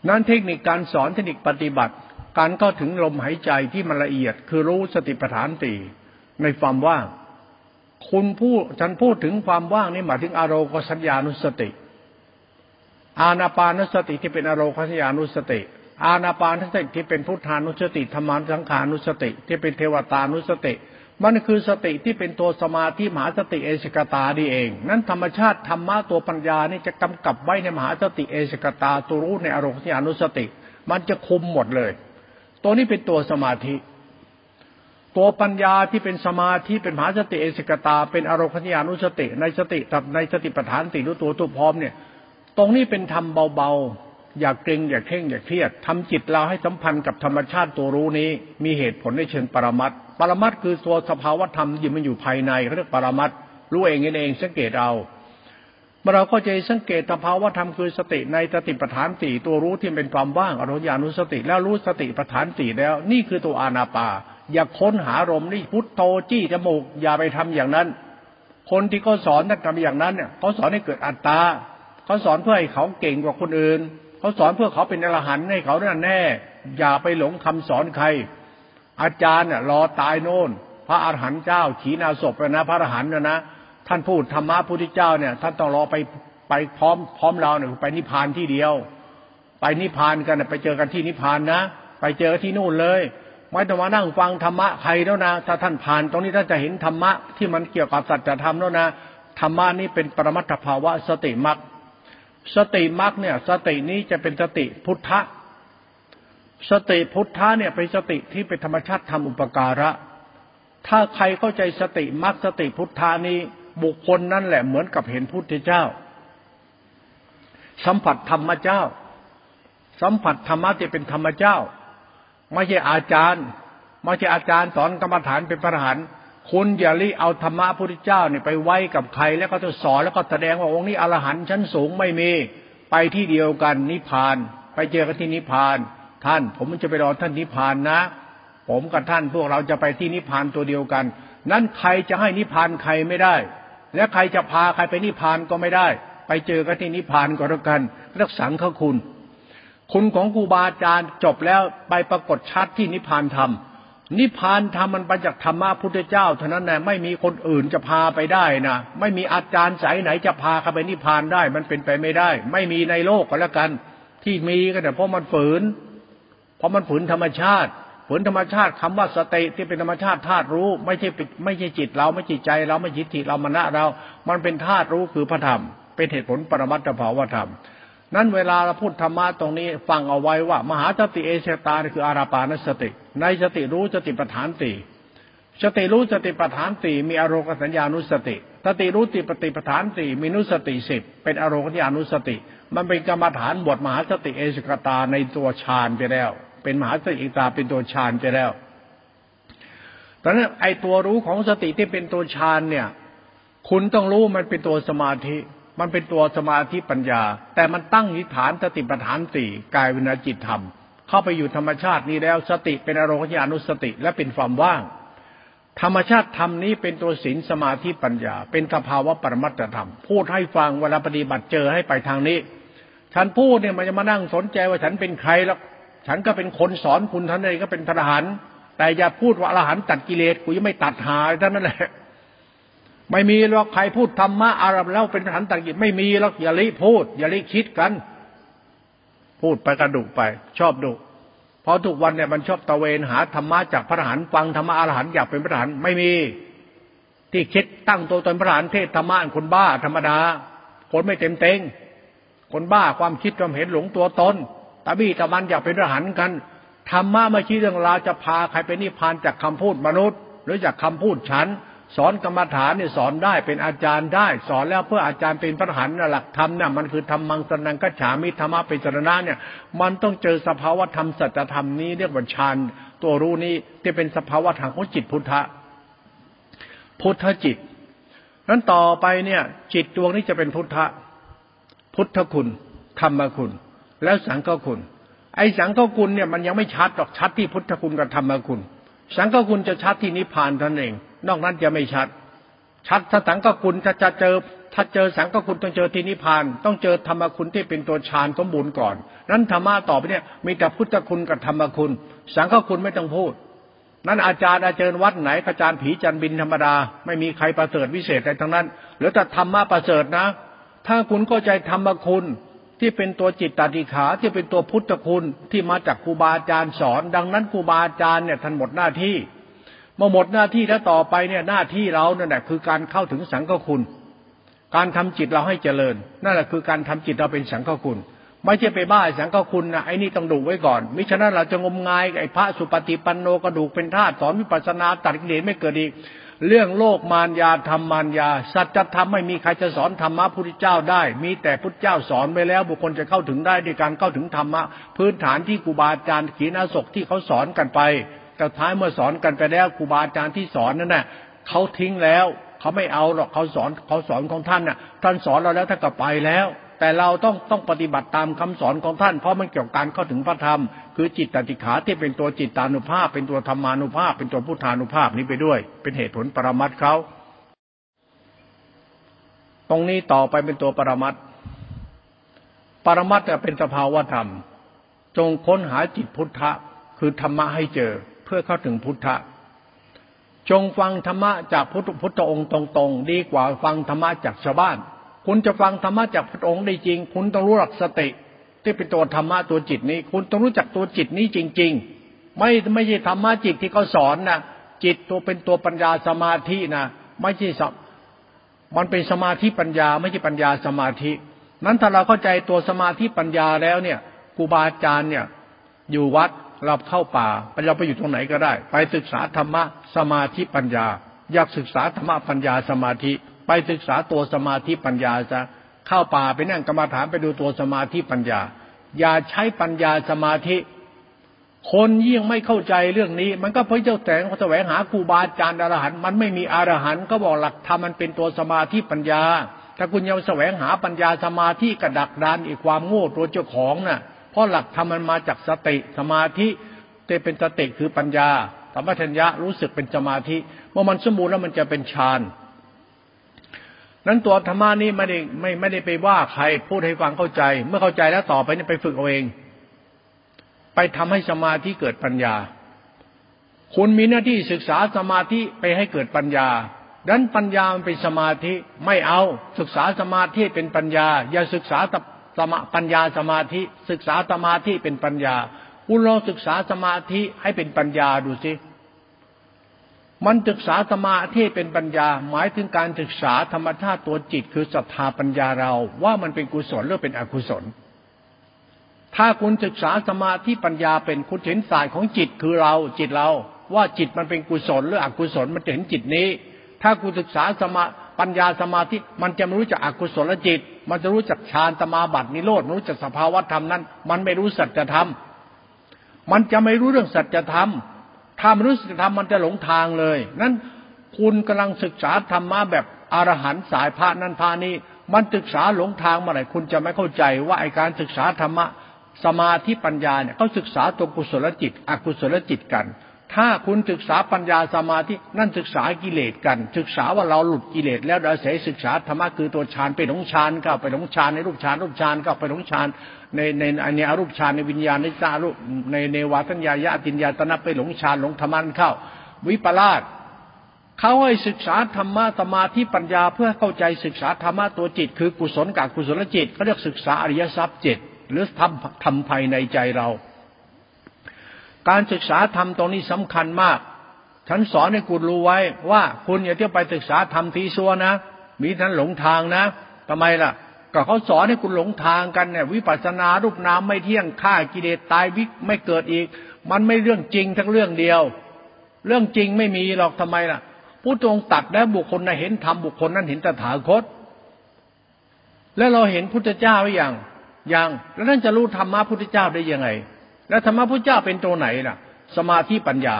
นั้นเทคนิคการสอนเทคนิคปฏิบัติ การเข้าถึงลมหายใจที่มันละเอียด คือรู้สติปัฏฐานตีในความว่าง คุณพูดฉันพูดถึงความว่างนี่หมายถึงอารมณ์สัญญานุสติ อาณาปานสติที่เป็นอารมณ์ขยานุสติอาณาปานสติที่เป็นพุทธานุสติธรรมาสังขานุสติ ที่เป็นเทวตานุสติ มันคือสติที่เป็นตัวสมาธิมหาสติเอชกตาดีเอง นั้นธรรมชาติธรรมะตัวปัญญานี่จะกำกับไว้ในมหาสติเอชกตาตัวรู้ในอารมณ์ขยานุสติ มันจะคุมหมดเลย ตัวนี้เป็นตัวสมาธิ ตัวปัญญาที่เป็นสมาธิเป็นมหาสติเอชกตา เป็นอารมณ์ขยานุสติ ในสติในสติปัฏฐานติรู้ตัวตัวพร้อมเนี่ย ตรงนี้เป็นธรรมเบาๆ อย่าเกรงอย่าเข่งอย่าเครียดทำจิตเราให้สัมพันธ์กับธรรมชาติตัวรู้นี้ มีเหตุผลในเชิงปรมัตปรมัตคือตัวสภาวธรรมที่มันอยู่ภายในเขาเรียกปรมัตรู้เองเองสังเกตเอาเมื่อเราก็จะสังเกตสภาวธรรมคือสติในสติปัฏฐานสี่ตัวรู้ที่เป็นความว่างอรุญญานุสติ แล้วรู้สติปัฏฐานสี่แล้ว นี่คือตัวอานาปา อย่าค้นหารมนี่พุทโธจี้จมูกอย่าไปทำอย่างนั้น คนที่เขาสอนนักทำอย่างนั้นเนี่ยเขาสอนให้เกิดอัตตาเขาสอนเพื่อให้เขาเก่งกว่าคนอื่น เขาสอนเพื่อเขาเป็นอรหันต์ให้เขาแน่แน่ อย่าไปหลงคำสอนใคร อาจารย์เนี่ยรอตายโน่น พระอรหันต์เจ้า ขีนาศพนะ พระอรหันต์นะนะท่านพูดธรรมะพุทธเจ้าเนี่ยท่านต้องรอไปไปพร้อมพร้อมเราเนี่ยไปนิพพานที่เดียว ไปนิพพานกันไปเจอกันที่นิพพานนะ ไปเจอที่นู่นเลยไม่ต้องมานั่งฟังธรรมะใครแล้วนะถ้าท่านผ่านตรงนี้ท่านจะเห็นธรรมะที่มันเกี่ยวกับสัจธรรมแล้วนะธรรมะนี้เป็นปรมัตถภาวะสติมรรค สติมรรคเนี่ย สตินี้จะเป็นสติพุทธะ สติพุทธะเนี่ยเป็นสติที่เป็นธรรมชาติทำอุปการะ ถ้าใครเข้าใจสติมรรคสติพุทธานี้บุคคลนั่นแหละเหมือนกับเห็นพุทธเจ้า สัมผัสธรรมเจ้า สัมผัสธรรมะที่เป็นธรรมเจ้า ไม่ใช่อาจารย์ ไม่ใช่อาจารย์สอนกรรมฐานเป็นพระหัน คุณอย่ารีเอาธรรมะพระพุทธเจ้าเนี่ยไปไว้กับใคร แล้วก็จะสอนแล้วก็แสดงว่าองค์นี้อรหันต์ชั้นสูงไม่มีไปที่เดียวกันนิพพาน ไปเจอกันที่นิพพาน ท่าน ผมจะไปรอท่านนิพพานนะ ผมกับท่านพวกเราจะไปที่นิพพานตัวเดียวกัน นั้นใครจะให้นิพพานใครไม่ได้ และใครจะพาใครไปนิพพานก็ไม่ได้ ไปเจอกันที่นิพพานก็แล้วกันรักสังขคุณ คุณของครูบาอาจารย์จบแล้วไปปรากฏชัดที่นิพพานธรรม นิพพานธรรมมันไปจากธรรมะพุทธเจ้าเท่านั้นแหละไม่มีคนอื่นจะพาไปได้นะไม่มีอาจารย์สายไหนจะพาเข้าไปนิพพานได้ มันเป็นไปไม่ได้ ไม่มีในโลกก็แล้วกัน ที่มีก็แต่เพราะมันฝืน เพราะมันฝืนธรรมชาติฝืนธรรมชาติคำว่าสติที่เป็นธรรมชาติธาตุรู้ ไม่ใช่ไม่ใช่จิตเราไม่ใช่ใจ เราไม่จิตจิเรามณะเรา มันเป็นธาตุรู้คือพระธรรม เป็นเหตุผลปรมัตถภาวธรรม นั้นเวลาเราพูดธรรมะตรงนี้ฟังเอาไว้ว่า มหาสติเอเชตาคืออาราปานสติ ในสติรู้สติปัฏฐานตีสติรู้สติปัฏฐานตีมีอารมณ์สัญญานุสติสติรู้ติปฏิปัฏฐานตีมีนุสติสิบเป็นอารมณ์สัญญานุสติ มันเป็นกรรมฐานบทมหาสติเอชกตาในตัวฌานไปแล้ว เป็นมหาสติตาเป็นตัวฌานไปแล้วตอนนั้นไอตัวรู้ของสติที่เป็นตัวฌานเนี่ย คุณต้องรู้มันเป็นตัวสมาธิ มันเป็นตัวสมาธิปัญญา แต่มันตั้งนิฐานสติปัฏฐานสี่กายวิญญาจิตธรรม เข้าไปอยู่ธรรมชาตินี้แล้วสติเป็นอารมณ์ญานุสติและเป็นความว่าง ธรรมชาติธรรมนี้เป็นตัวศีลสมาธิปัญญา เป็นสภาวะปรมัตถธรรม พูดให้ฟังเวลาปฏิบัติเจอให้ไปทางนี้ ฉันพูดเนี่ยมันจะมานั่งสนใจว่าฉันเป็นใครแล้ว ฉันก็เป็นคนสอนคุณท่านเองก็เป็นทหารแต่อย่าพูดว่าอรหันต์ตัดกิเลสกูยังไม่ตัดหาท่านนั่นแหละ ไม่มีหรอกใครพูดธรรมะอารับแล้วเป็นหันตังกิจไม่มีหรอกอย่าลิพูด อย่าลิคิดกัน พูดไปกระดุไป ชอบดุเพราะทุกวันเนี่ยมันชอบตะเวนหาธรรมะจากพระหันฟังธรรมะอรหันอยากเป็นพระหันไม่มี ที่คิดตั้งตัวตนพระหันเทศธรรมะคนบ้าธรรมดาคนไม่เต็มเต็งคนบ้าความคิดความเห็นหลงตัวตนตาบี้ตะมันอยากเป็นพระหันกันธรรมะมาชี้เรื่องราวจะพาใครไปนิพพานจากคำพูดมนุษย์ หรือจากคำพูดฉัน สอนกรรมฐานเนี่ยสอนได้เป็นอาจารย์ได้ สอนแล้วเพื่ออาจารย์เป็นพระหันหลักธรรมเนี่ยมันคือธรรมังสนังกัจฉามิธรรมะเป็นสรณะเนี่ย มันต้องเจอสภาวะธรรมสัจธรรมนี้เรียกว่าฌานตัวรู้นี้ที่เป็นสภาวะธรรมของจิตพุทธะพุทธจิตนั้นต่อไปเนี่ย จิตดวงนี้จะเป็นพุทธะพุทธคุณ ธรรมคุณ แล้วสังฆคุณ ไอ้สังฆคุณเนี่ยมันยังไม่ชัดหรอกชัดที่พุทธคุณกับธรรมคุณ สังฆคุณจะชัดที่นิพพานท่านเอง นอกนั้นจะไม่ชัด ชัดถ้าสังกคุณถ้าจะเจอ ถ้าเจอสังกคุณต้องเจอที่นิพพาน ต้องเจอธรรมคุณที่เป็นตัวฌานสมบูรณ์ก่อน นั้นธรรมะต่อไปเนี่ยมีแต่พุทธคุณกับธรรมคุณ สังกคุณไม่ต้องพูด นั้นอาจารย์อาจารย์วัดไหนอาจารย์ผีจันบินธรรมดา ไม่มีใครประเสริฐวิเศษอะไรทั้งนั้นหรือแต่ธรรมะประเสริฐนะ ถ้าคุณเข้าใจธรรมคุณที่เป็นตัวจิตตติขาที่เป็นตัวพุทธคุณที่มาจากครูบาอาจารย์สอน ดังนั้นครูบาอาจารย์เนี่ยท่านหมดหน้าที่ เมื่อหมดหน้าที่แล้วต่อไปเนี่ยหน้าที่เรานั่นแหละคือการเข้าถึงสังฆคุณ การทำจิตเราให้เจริญ นั่นแหละคือการทำจิตเราเป็นสังฆคุณ ไม่ใช่ไปบ้าสังฆคุณนะไอ้นี่ต้องดูไว้ก่อน มิฉะนั้นเราจะงมงายไอ้พระสุปฏิปันโนกระดูกเป็นธาตุสอนวิปัสสนาตัดกิเลสไม่เกิดอีกเรื่องโลกมารยาธรรมมารยา สัจธรรมไม่มีใครจะสอนธรรมะพุทธเจ้าได้ มีแต่พุทธเจ้าสอนไปแล้วบุคคลจะเข้าถึงได้ด้วยการเข้าถึงธรรมะพื้นฐานที่ครูบาอาจารย์ขีณาศกที่เขาสอนกันไป แต่ท้ายเมื่อสอนกันไปแล้วครูบาอาจารย์ที่สอนนั่นน่ะเขาทิ้งแล้วเขาไม่เอาหรอกเขาสอนเขาสอนของท่านน่ะ ท่านสอนเราแล้วท่านก็ไปแล้ว แต่เราต้องต้องปฏิบัติตามคำสอนของท่าน เพราะมันเกี่ยวกับการเข้าถึงพระธรรม คือจิตตติขาที่เป็นตัวจิตตานุภาพ เป็นตัวธรรมานุภาพ เป็นตัวพุทธานุภาพนี้ไปด้วย เป็นเหตุผลปรมัตเขาตรงนี้ต่อไปเป็นตัวปรมัตปรมัตเป็นสภาวธรรม จงค้นหาจิตพุทธะคือธรรมะให้เจอ พื่อเข้าถึงพุทธะ จงฟังธรรมะจากพุทธพุทธองค์ตรงๆ ดีกว่าฟังธรรมะจากชาวบ้าน คุณจะฟังธรรมะจากพระองค์ได้จริง คุณต้องรู้หลักสติ ที่เป็นตัวธรรมะตัวจิตนี้ คุณต้องรู้จักตัวจิตนี้จริง ๆ ไม่ไม่ใช่ธรรมะจิตที่เขาสอนนะจิตตัวเป็นตัวปัญญาสมาธินะไม่ใช่สัมันเป็นสมาธิปัญญาไม่ใช่ปัญญาสมาธิ นั้นถ้าเราเข้าใจตัวสมาธิปัญญาแล้วเนี่ยครูบาอาจารย์เนี่ย อยู่วัด เราเข้าป่าไปเราไปอยู่ตรงไหนก็ได้ ไปศึกษาธรรมะสมาธิปัญญา อยากศึกษาธรรมะปัญญาสมาธิ ไปศึกษาตัวสมาธิปัญญาจะเข้าป่าไปนั่งกรรมฐานไปดูตัวสมาธิปัญญา อย่าใช้ปัญญาสมาธิ คนยิ่งไม่เข้าใจเรื่องนี้ มันก็เพื่อเจ้าแสงเขาแสวงหาครูบาอาจารย์อรหันต์มันไม่มีอรหันต์ก็บอกหลักธรรมมันเป็นตัวสมาธิปัญญา ถ้าคุณยังแสวงหาปัญญาสมาธิกระดักดานอีกความโง่ตัวเจ้าของน่ะ เพราะหลักธรรมมันมาจากสติสมาธิที่เป็นสติคือปัญญาธรรมทัญญะรู้สึกเป็นสมาธิเมื่อมันสมบูรณ์แล้วมันจะเป็นฌานนั้นตัวธรรมานี้ไม่ได้ไม่ไม่ได้ไปว่าใครพูดให้ฟังเข้าใจ เมื่อเข้าใจแล้วต่อไปนี่ไปฝึกเอาเอง ไปทำให้สมาธิเกิดปัญญา คุณมีหน้าที่ศึกษาสมาธิไปให้เกิดปัญญาดันปัญญามันเป็นสมาธิไม่เอาศึกษาสมาธิเป็นปัญญา อย่าศึกษา สมาปัญญาสมาธิ ศึกษาสมาธิเป็นปัญญาคุณลองศึกษาสมาธิให้เป็นปัญญาดูสิมันศึกษาสมาธิเป็นปัญญา หมายถึงการศึกษาธรรมชาติตัวจิต คือศรัทธาปัญญาเราว่ามันเป็นกุศลหรือเป็นอกุศล ถ้าคุณศึกษาสมาธิปัญญาเป็นคุณเห็นสายของจิตคือเราจิตเรา ว่าจิตมันเป็นกุศลหรืออกุศลมันจะเห็นจิตนี้ ถ้าคุณศึกษาสมาปัญญาสมาธิมันจะไม่รู้จักอกุศลจิต มันจะรู้จักฌานตมาบัตินิโรธรู้จักสภาวธรรมนั้น มันไม่รู้สัจธรรมมันจะไม่รู้เรื่องสัจธรรมถ้าไม่รู้สัจธรรมมันจะหลงทางเลยนั้นคุณกำลังศึกษาธรรมะแบบอรหันต์สายพระนั้นพานี้ มันศึกษาหลงทางเมื่อไหร่คุณจะไม่เข้าใจว่าไอการศึกษาธรรมะสมาธิปัญญาเนี่ยเขาศึกษาตัวกุศลจิต อกุศลจิตกัน ถ้าคุณศึกษาปัญญาสมาธินั่นศึกษากิเลสกัน ศึกษาว่าเราหลุดกิเลสแล้วเราเสียศึกษาธรรมะคือตัวฌานไปหลงฌานก็ไปหลงฌานในรูปฌานรูปฌานก็ไปหลงฌานในในในอรูปฌานในวิญญาณในสารุในในวาตัญญายะติญญาตนะไปหลงฌานหลงธรรมันเข้า วิปลาสเขาให้ศึกษาธรรมะสมาธิปัญญาเพื่อเข้าใจศึกษาธรรมะตัวจิต คือกุศลกับกุศลจิตเขาเรียกศึกษาอริยทรัพย์เจ็ดหรือทำทำภายในใจเรา การศึกษาธรรมตรงนี้สำคัญมาก ฉันสอนให้คุณรู้ไว้ว่าคุณอย่าเที่ยวไปศึกษาธรรมทีซัวนะ มีท่านหลงทางนะทำไมล่ะ ก็เขาสอนให้คุณหลงทางกันเนี่ยวิปัสสนารูปนามไม่เที่ยงฆ่ากิเลสตายวิกไม่เกิดอีก มันไม่เรื่องจริงทั้งเรื่องเดียว เรื่องจริงไม่มีหรอกทำไมล่ะผู้ตรงตัดแล้วบุคคลนั้นเห็นธรรมบุคคลนั้นเห็นตถาคต แล้วเราเห็นพุทธเจ้าหรือยังยังแล้วท่านจะรู้ธรรมะพุทธเจ้าได้ยังไง แล้วธรรมะพุทธเจ้าเป็นตัวไหนล่ะ สมาธิปัญญา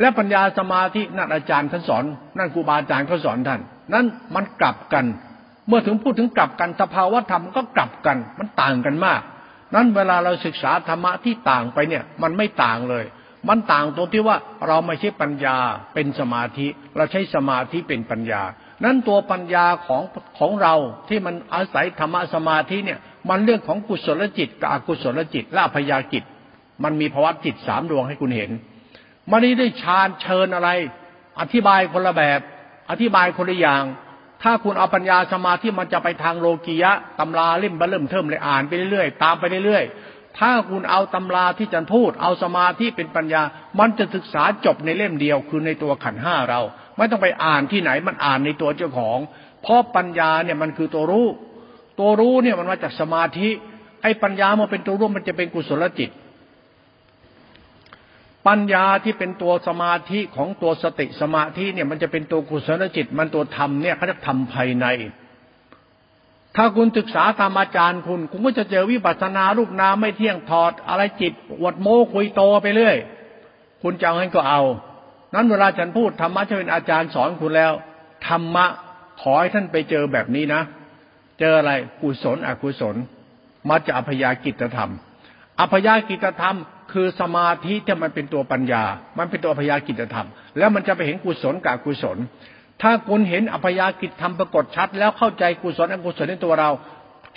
และปัญญาสมาธินั่นอาจารย์ท่านสอน นั่นครูบาอาจารย์เขาสอนท่าน นั้นมันกลับกัน เมื่อถึงพูดถึงกลับกันสภาวะธรรมก็กลับกัน มันต่างกันมาก นั้นเวลาเราศึกษาธรรมะที่ต่างไปเนี่ย มันไม่ต่างเลย มันต่างตรงที่ว่าเราไม่ใช่ปัญญาเป็นสมาธิ เราใช้สมาธิเป็นปัญญา นั้นตัวปัญญาของของเราที่มันอาศัยธรรมะสมาธิเนี่ย มันเรื่องของกุศลจิตกับอกุศลจิตและพยากิจมันมีภาวะจิตสามดวงให้คุณเห็นมันนี้ได้ฌานเชิญอะไร อธิบายคนละแบบ อธิบายคนละอย่าง ถ้าคุณเอาปัญญาสมาธิมันจะไปทางโลกียะตำราเล่มบเริ่มเทิมเลยอ่านไปเรื่อยๆตามไปเรื่อยๆถ้าคุณเอาตำราที่จันพูด เอาสมาธิเป็นปัญญา มันจะศึกษาจบในเล่มเดียวคือในตัวขันห้าเรา ไม่ต้องไปอ่านที่ไหนมันอ่านในตัวเจ้าของ เพราะปัญญาเนี่ยมันคือตัวรู้ ตัวรู้เนี่ยมันมาจากสมาธิ ไอ้ปัญญามันเป็นตัวรู้มันจะเป็นกุศลจิต ปัญญาที่เป็นตัวสมาธิของตัวสติสมาธิเนี่ยมันจะเป็นตัวกุศลจิต มันตัวธรรมเนี่ยเขาจะทำภายใน ถ้าคุณศึกษาตามอาจารย์คุณ คุณก็จะเจอวิปัสสนารูปนามไม่เที่ยงถอด อะไรจิตวดโมคุยโตไปเรื่อย คุณจะเอาก็เอา นั้นเวลาฉันพูดธรรมะจะเป็นอาจารย์สอนคุณแล้วธรรมะขอให้ท่านไปเจอแบบนี้นะ เจออะไรกุศลอกุศลมาจากอภยากิจธรรมอภยากิจธรรม คือสมาธิที่มันเป็นตัวปัญญา มันเป็นตัวอภยากิจธรรม แล้วมันจะไปเห็นกุศลกับกุศล ถ้าคุณเห็นอภยากิจทำปรากฏชัด แล้วเข้าใจกุศลอกุศลในตัวเรา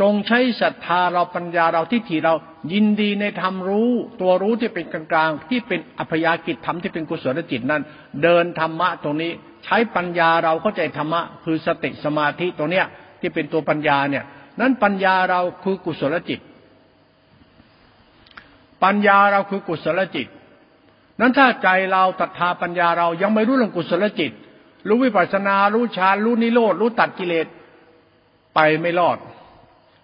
จงใช้ศรัทธาเราปัญญาเราที่ถีเรายินดีในธรรมรู้ ตัวรู้ที่เป็นกลางๆที่เป็นอภยากิจธรรมที่เป็นกุศลจิตนั้น เดินธรรมะตรงนี้ ใช้ปัญญาเราเข้าใจธรรมะคือสติสมาธิตัวเนี้ย ที่เป็นตัวปัญญาเนี่ย นั้นปัญญาเราคือกุศลจิต ปัญญาเราคือกุศลจิต นั้นถ้าใจเราศรัทธาปัญญาเรายังไม่รู้เรื่องกุศลจิต รู้วิปัสนา รู้ฌานรู้นิโรธ รู้ตัดกิเลส ไปไม่รอด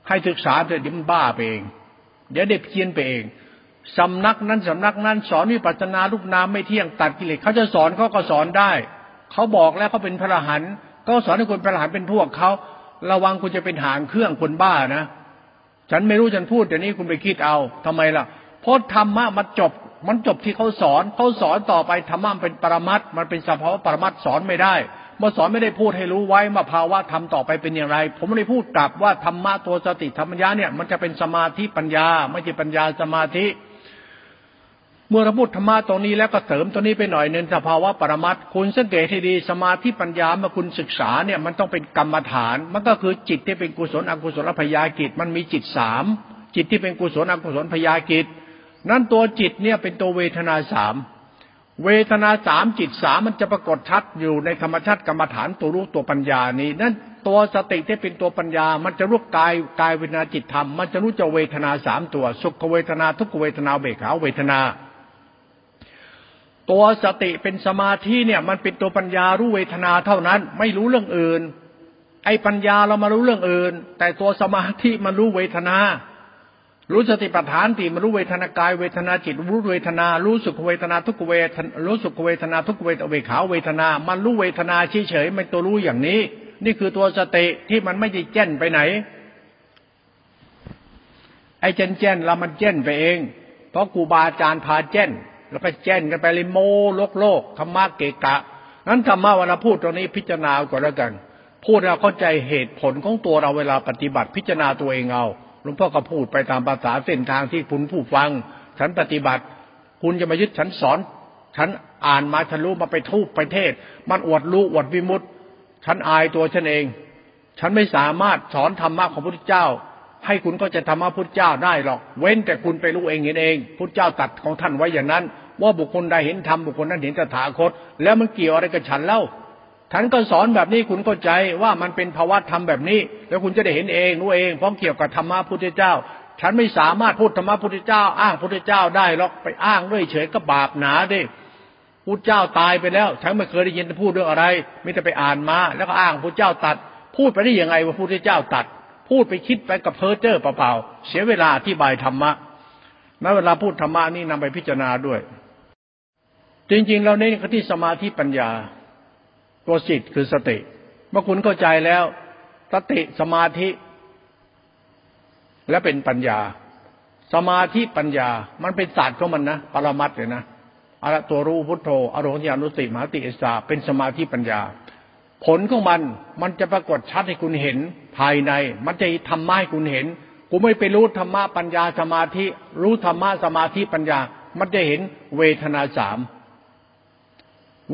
ให้ศึกษาเถอะเดี๋ยวมันบ้าไปเอง เดี๋ยวเด็กเพี้ยนไปเองสำนักนั้นสำนักนั้นสอนวิปัสนารูปนามไม่เที่ยงตัดกิเลสเขาจะสอนเขาก็สอนได้ เขาบอกแล้วเขาเป็นพระอรหันต์ก็สอนให้คนพระอรหันต์เป็นพวกเขา ระวังคุณจะเป็นหางเครื่องคนบ้านะ ฉันไม่รู้ฉันพูดแต่นี้คุณไปคิดเอาทำไมล่ะเพราะธรรมะมันจบ มันจบที่เขาสอนเขาสอนต่อไปธรรมะเป็นปรมัตมันเป็นสภาวะปรมัตสอนไม่ได้เมื่อสอนไม่ได้พูดให้รู้ไว้ว่าภาวะธรรมต่อไปเป็นอย่างไร ผมไม่ได้พูดกลับว่าธรรมะตัวสติธรรมญาเนี่ยมันจะเป็นสมาธิปัญญา ไม่ใช่ปัญญาสมาธิ เมื่อเราพูดธรรมะตรงนี้แล้วก็เสริมตัวนี้ไปหน่อยหนึ่งสภาวะปรมัตคุณสังเกตให้ดีสมาธิปัญญาเมื่อคุณศึกษาเนี่ยมันต้องเป็นกรรมฐาน มันก็คือจิตที่เป็นกุศลอกุศลพยากิจมันมีจิตสามจิตที่เป็นกุศลอกุศลพยากิจนั้นตัวจิตเนี่ยเป็นตัวเวทนาสามเวทนาสามจิตสามมันจะปรากฏชัดอยู่ในธรรมชาติกรรมฐานตัวรู้ตัวปัญญานี้นั่นตัวสติที่เป็นตัวปัญญา มันจะรู้กายกายเวทนาจิตธรรม มันจะรู้จะเวทนาสามตัว สุขเวทนาทุกเวทนาเบกขาเวทนา ตัวสติเป็นสมาธิเนี่ยมันเป็นตัวปัญญารู้เวทนาเท่านั้น ไม่รู้เรื่องอื่น ไอ้ปัญญาเรามารู้เรื่องอื่น แต่ตัวสมาธิมันรู้เวทนา รู้สติปัฏฐานติมันรู้เวทนากายเวทนาจิต รู้เวทนา รู้สุขเวทนาทุกเวทรู้สุขเวทนาทุกเวทเวขาเวทนา มันรู้เวทนาเฉยๆมันตัวรู้อย่างนี้ นี่คือตัวสติที่มันไม่ได้แจ้นไปไหน ไอ้เจนเจนเรามันเจนไปเอง เพราะครูบาอาจารย์พาเจน แล้วก็เจนกันไปเลยโมโลกโลกธรรมะเกกะนั้นธรรมะเวลาพูดตรงนี้พิจารณาก่อนแล้วกัน พูดเราเข้าใจเหตุผลของตัวเราเวลาปฏิบัติพิจารณาตัวเองเอาหลวงพ่อก็พูดไปตามภาษาเส้นทางที่คุณผู้ฟัง ฉันปฏิบัติ คุณจะมายึดฉันสอน ฉันอ่านมาฉันรู้มาไปทูบไปเทศ มันอวดรู้อวดวิมุตฉันอายตัวฉันเอง ฉันไม่สามารถสอนธรรมะของพระพุทธเจ้า ให้คุณก็จะธรรมะพุทธเจ้าได้หรอก เว้นแต่คุณไปรู้เองเห็นเองพุทธเจ้าตัดของท่านไว้อย่างนั้น ว่าบุคคลใดเห็นธรรมบุคคลนั้นเห็นตถาคต แล้วมันเกี่ยวอะไรกับฉันเล่าฉันก็สอนแบบนี้คุณเข้าใจว่ามันเป็นภาวะธรรมแบบนี้ แล้วคุณจะได้เห็นเองรู้เองเพราะเกี่ยวกับธรรมะพุทธเจ้า ฉันไม่สามารถพูดธรรมะพุทธเจ้า อ้างพุทธเจ้าได้หรอกไปอ้างด้วยเฉยก็บาปหนาดิพุทธเจ้าตายไปแล้ว ฉันไม่เคยได้ยินพูดเรื่องอะไรไม่แต่ไปอ่านมาแล้วก็อ้างพุทธเจ้าตัด พูดไปได้ยังไงว่าพุทธเจ้าตัด พูดไปคิดไปกับเพอเจอ์เปล่าๆเสียเวลาอธิบายธรรมะแม้เวลาพูดธรรมะนี่นำไปพิจารณาด้วย จริงๆ เราเน้นที่สมาธิปัญญา ตัวจิตคือสติ เมื่อคุณเข้าใจแล้วสติสมาธิ และเป็นปัญญา สมาธิปัญญา มันเป็นศาสตร์ของมันนะปรมัตเลยนะอรตัวรู้พุทโธอารมณ์ญานุติมหาติเอสาเป็นสมาธิปัญญา ผลของมันมันจะปรากฏชัดให้คุณเห็นภายใน มันจะทำให้คุณเห็นกูไม่ไปรู้ธรรมะปัญญาสมาธิ รู้ธรรมะสมาธิปัญญา มันจะเห็นเวทนาสาม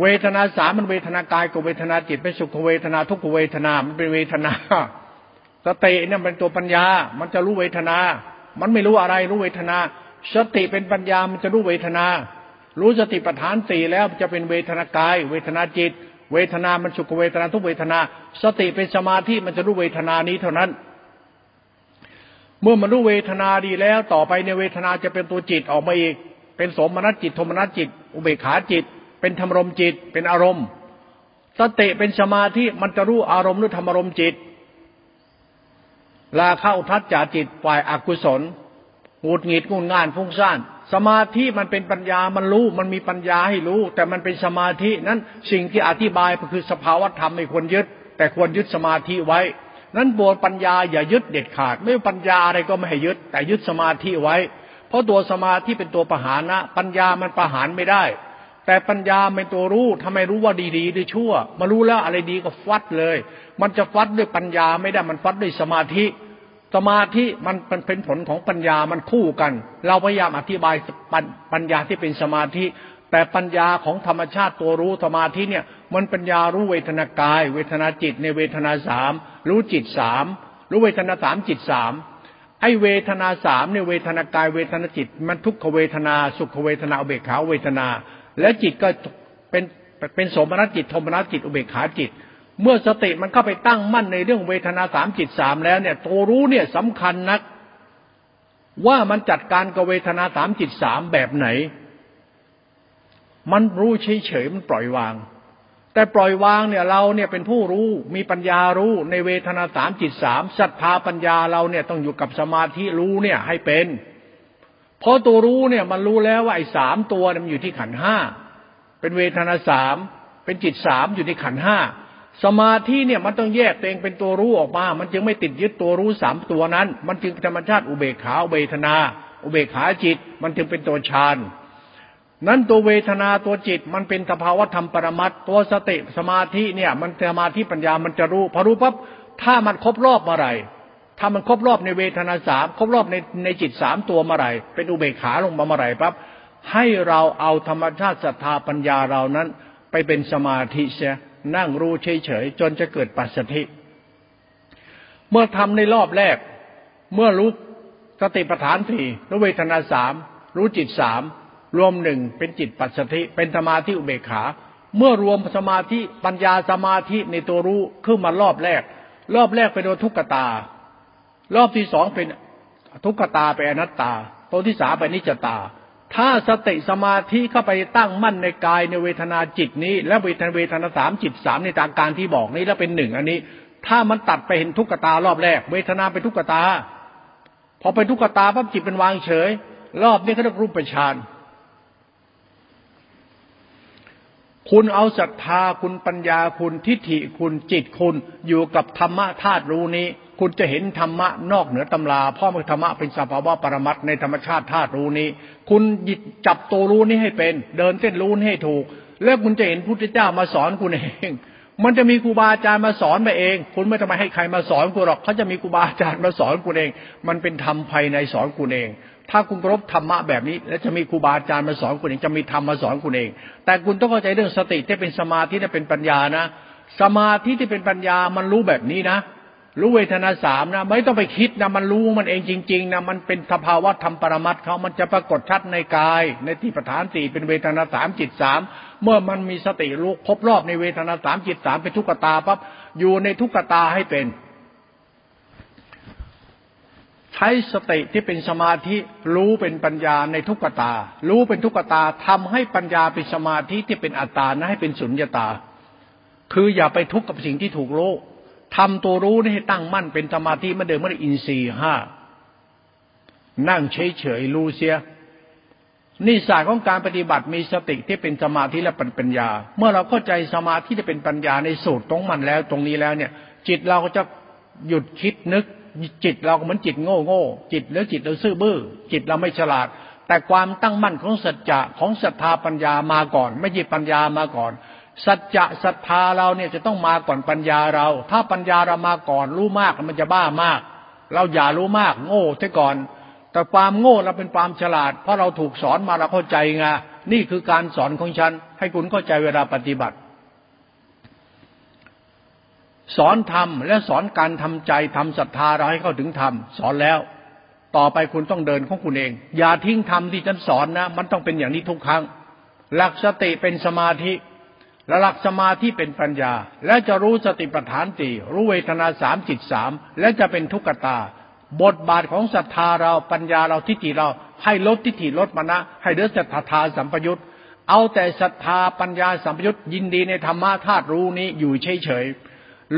เวทนาสามมันเวทนากายกับเวทนาจิตเป็นสุขเวทนาทุกขเวทนา มันเป็นเวทนาสติเนี่ยเป็นตัวปัญญา มันจะรู้เวทนา มันไม่รู้อะไรรู้เวทนา สติเป็นปัญญามันจะรู้เวทนา รู้สติปัฏฐานสี่แล้วจะเป็นเวทนากาย เวทนาจิต เวทนา มันสุขเวทนาทุกเวทนา สติเป็นสมาธิมันจะรู้เวทนานี้เท่านั้น เมื่อมันรู้เวทนาดีแล้ว ต่อไปในเวทนาจะเป็นตัวจิตออกมาอีก เป็นสมนัตจิตโทมนัตจิต อุเบกขาจิต เป็นธรรมรมจิต เป็นอารมณ์ สติเป็นสมาธิมันจะรู้อารมณ์หรือธรรมรมจิต ลาเข้าทัดจาจิตฝ่ายอากุศลหงุดหงิดงุนง่านฟุ้งซ่าน สมาธิมันเป็นปัญญามันรู้ มันมีปัญญาให้รู้ แต่มันเป็นสมาธินั้นสิ่งที่อธิบายก็คือสภาวธรรมไม่ควรยึด แต่ควรยึดสมาธิไว้ นั้นบวชปัญญาอย่ายึดเด็ดขาด ไม่ปัญญาอะไรก็ไม่ให้ยึด แต่ยึดสมาธิไว้ เพราะตัวสมาธิเป็นตัวประหารนะ ปัญญามันประหารไม่ได้ แต่ปัญญาเป็นตัวรู้ทำไมรู้ว่าดีๆหรือชั่ว มารู้แล้วอะไรดีก็ฟัดเลย มันจะฟัดด้วยปัญญาไม่ได้มันฟัดด้วยสมาธิ สมาธิมันเป็นผลของปัญญามันคู่กัน เราพยายามอธิบายปัญญาที่เป็นสมาธิ แต่ปัญญาของธรรมชาติตัวรู้สมาธิเนี่ย มันปัญญารู้เวทนากาย เวทนาจิตในเวทนาสามรู้จิตสามรู้เวทนาสามจิตสามไอเวทนาสามเนี่ยเวทนากายเวทนาจิต มันทุกขเวทนา สุขเวทนาเบกขาเวทนา แล้วจิตก็เป็นเป็นสมนัตจิตโทมนัตจิต อุเบกขาจิต เมื่อสติมันเข้าไปตั้งมั่นในเรื่องเวทนาสามจิตสามแล้วเนี่ยตัวรู้เนี่ยสำคัญนัก ว่ามันจัดการกับเวทนาสามจิตสามแบบไหน มันรู้เฉยๆมันปล่อยวาง แต่ปล่อยวางเนี่ยเราเนี่ยเป็นผู้รู้มีปัญญารู้ในเวทนาสามจิตสามศรัทธาปัญญาเราเนี่ยต้องอยู่กับสมาธิรู้เนี่ยให้เป็น พราะตัวรู้เนี่ยมันรู้แล้วว่าไอ้สามตัวมันอยู่ที่ขันห้าเป็นเวทนาสามเป็นจิตสามอยู่ในขันห้าสมาธิเนี่ยมันต้องแยกตัวเองเป็นตัวรู้ออกมา มันจึงไม่ติดยึดตัวรู้สามตัวนั้น มันจึงธรรมชาติอุเบกขาเวทนา อุเบกขาจิต มันจึงเป็นตัวฌานนั้นตัวเวทนาตัวจิตมันเป็นสภาวะธรรมปรมัตตัวสติสมาธิเนี่ย มันสมาธิปัญญามันจะรู้พอรู้ปั๊บถ้ามันครบรอบเมื่อไหร่ ถ้ามันครบรอบในเวทนาสามครบรอบในในจิตสามตัวเมื่อไหร่เป็นอุเบกขาลงมาเมื่อไหร่ปั๊บให้เราเอาธรรมชาติศรัทธาปัญญาเรานั้น ไปเป็นสมาธิเสียนั่งรู้เฉยๆจนจะเกิดปัสสธิเมื่อทำในรอบแรก เมื่อรู้สติปัฏฐานสี่รู้เวทนาสามรู้จิตสามรวมหนึ่งเป็นจิตปัสสธิเป็นสมาธิอุเบกขา เมื่อรวมสมาธิปัญญาสมาธิในตัวรู้ขึ้นมารอบแรก รอบแรกไปโดนทุกขตา รอบที่สองเป็นทุกขตาเป็นอนัตตา ตัวที่สามเป็นนิจตา ถ้าสติสมาธิเข้าไปตั้งมั่นในกายในเวทนาจิตนี้ และเวทนาเวทนาสามจิตสามในทางการที่บอกนี้แล้วเป็นหนึ่งอันนี้ ถ้ามันตัดไปเห็นทุกขตารอบแรก เวทนาเป็นทุกขตา พอไปทุกขตาปั๊บจิตเป็นวางเฉย รอบนี้เขาเรียกรูปฌานคุณเอาศรัทธาคุณปัญญาคุณทิฏฐิคุณจิตคุณอยู่กับธรรมะธาตุรู้นี้ คุณจะเห็นธรรมะนอกเหนือตำราพ่อมันธรรมะเป็นสภาวะปรมัตในธรรมชาติธาตุรู้นี้ คุณหยิบจับตัวรู้นี้ให้เป็น เดินเส้นรู้ให้ถูก แล้วคุณจะเห็นพุทธเจ้ามาสอนคุณเองมันจะมีครูบาอาจารย์มาสอนมาเอง คุณไม่ต้องมาให้ใครมาสอนคุณหรอกเขาจะมีครูบาอาจารย์มาสอนคุณเอง มันเป็นธรรมภายในสอนคุณเอง ถ้าคุณรบธรรมะแบบนี้ แล้วจะมีครูบาอาจารย์มาสอนคุณเอง จะมีธรรมมาสอนคุณเอง แต่คุณต้องเข้าใจเรื่องสติที่เป็นสมาธิที่เป็นปัญญานะ สมาธิที่เป็นปัญญามันรู้แบบนี้นะ รู้เวทนาสามนะ ไม่ต้องไปคิดนะมันรู้มันเองจริงๆนะมันเป็นสภาวะธรรมปรมัตเขามันจะปรากฏชัดในกาย ในที่ประธานสี่เป็นเวทนาสามจิตสามเมื่อมันมีสติรู้ครบรอบในเวทนาสามจิตสามเป็นทุกขตาปั๊บอยู่ในทุกขตาให้เป็น ใช้สติที่เป็นสมาธิรู้เป็นปัญญาในทุกขตา รู้เป็นทุกขตาทำให้ปัญญาเป็นสมาธิที่เป็นอัตตานะให้เป็นสุญญตา คืออย่าไปทุกข์กับสิ่งที่ถูกโลก ทำตัวรู้นี่ให้ตั้งมั่นเป็นสมาธิมื่เดิมเมื่ออินทรีย์ห้านั่งเฉยเฉยรู้เสียนี่ศาสตร์ของการปฏิบัติมีสติที่เป็นสมาธิและปัญญา เมื่อเราเข้าใจสมาธิที่เป็นปัญญาในสูตรตรงมันแล้ว ตรงนี้แล้วเนี่ย จิตเราก็จะหยุดคิดนึก จิตเราก็เหมือนจิตโง่โง่จิตแล้วจิตเราซื่อบื้อ จิตเราไม่ฉลาด แต่ความตั้งมั่นของสัจจะของศรัทธาปัญญามาก่อน ไม่ใช่ปัญญามาก่อน สัจจะศรัทธาเราเนี่ยจะต้องมาก่อนปัญญาเรา ถ้าปัญญาเรามาก่อนรู้มากมันจะบ้ามาก เราอย่ารู้มาก โง่ซะก่อน แต่ความโง่เราเป็นความฉลาด เพราะเราถูกสอนมาเราเข้าใจไงนี่คือการสอนของฉัน ให้คุณเข้าใจเวลาปฏิบัติ สอนทำและสอนการทำใจทำศรัทธาเราให้เข้าถึงธรรมสอนแล้ว ต่อไปคุณต้องเดินของคุณเอง อย่าทิ้งธรรมที่ฉันสอนนะ มันต้องเป็นอย่างนี้ทุกครั้ง หลักสติเป็นสมาธิ และหลักสมาธิเป็นปัญญา และจะรู้สติปัฏฐานตีรู้เวทนาสามจิตสามและจะเป็นทุกขตา บทบาทของศรัทธาเราปัญญาเราทิฏฐิเราให้ลดทิฏฐิลดมณะให้เดือดศรัทธาสัมปยุตเอาแต่ศรัทธาปัญญาสัมปยุตยินดีในธรรมะธาตุรู้นี้อยู่เฉยเฉย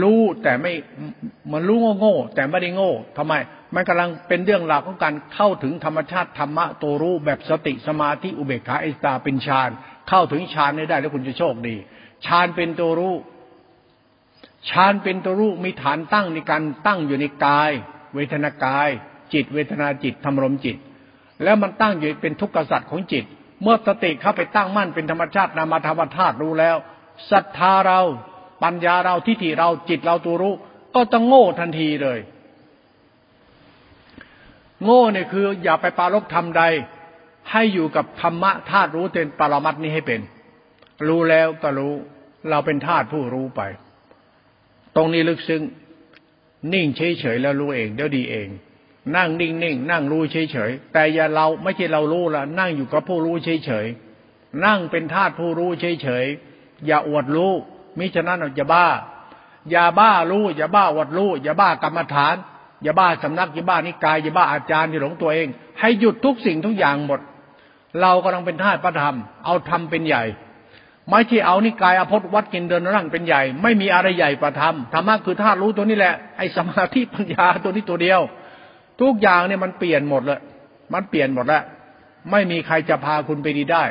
รู้แต่ไม่มันรู้โง่แต่ไม่ได้โง่ทำไม มันกำลังเป็นเรื่องราวของการเข้าถึงธรรมชาติธรรมะตัวรู้แบบสติสมาธิอุเบกขาอิสตาเป็นฌาน เข้าถึงฌานได้แล้วคุณจะโชคดีฌานเป็นตัวรู้ฌานเป็นตัวรู้มีฐานตั้งในการตั้งอยู่ในกาย เวทนากาย จิต เวทนาจิตธรรมรมจิต แล้วมันตั้งอยู่เป็นทุกขสัตว์ของจิต เมื่อสติเข้าไปตั้งมั่นเป็นธรรมชาตินามธรรมธาตุรู้แล้วศรัทธาเราปัญญาเราทิฏฐิเราจิตเราตัวรู้ ก็ต้องโง่ทันทีเลย โง่เนี่ยคืออย่าไปปารบธรรมใด ให้อยู่กับธรรมะธาตุรู้เป็นปรมัตนี้ให้เป็น รู้แล้วก็รู้ เราเป็นธาตุผู้รู้ไป ตรงนี้ลึกซึ้งนิ่งเฉยเฉยแล้วรู้เองเดี๋ยวดีเอง นั่งนิ่งนิ่งนั่งรู้เฉยเฉยแต่อย่าเราไม่ใช่เรารู้ละนั่งอยู่กับผู้รู้เฉยเฉยนั่งเป็นธาตุผู้รู้เฉยเฉยอย่าอวดรู้มิฉะนั้นอย่าบ้า อย่าบ้ารู้อย่าบ้าอวดรู้อย่าบ้ากรรมฐานอย่าบ้าสำนักอย่าบ้านิกายอย่าบ้าอาจารย์ที่าหลงตัวเอง ให้หยุดทุกสิ่งทุกอย่างหมด เรากำลังเป็นธาตุพระธรรม เอาธรรมเป็นใหญ่ ไม่ใช่เอานิกายอภพวัดกินเดินร่างเป็นใหญ่ ไม่มีอะไรใหญ่กว่าธรรมธรรมะคือธาตุรู้ตัวนี้แหละไอ้สมาธิปัญญาตัวนี้ตัวเดียว ทุกอย่างเนี่ยมันเปลี่ยนหมดเลยมันเปลี่ยนหมดแล้ว ไม่มีใครจะพาคุณไปดีได้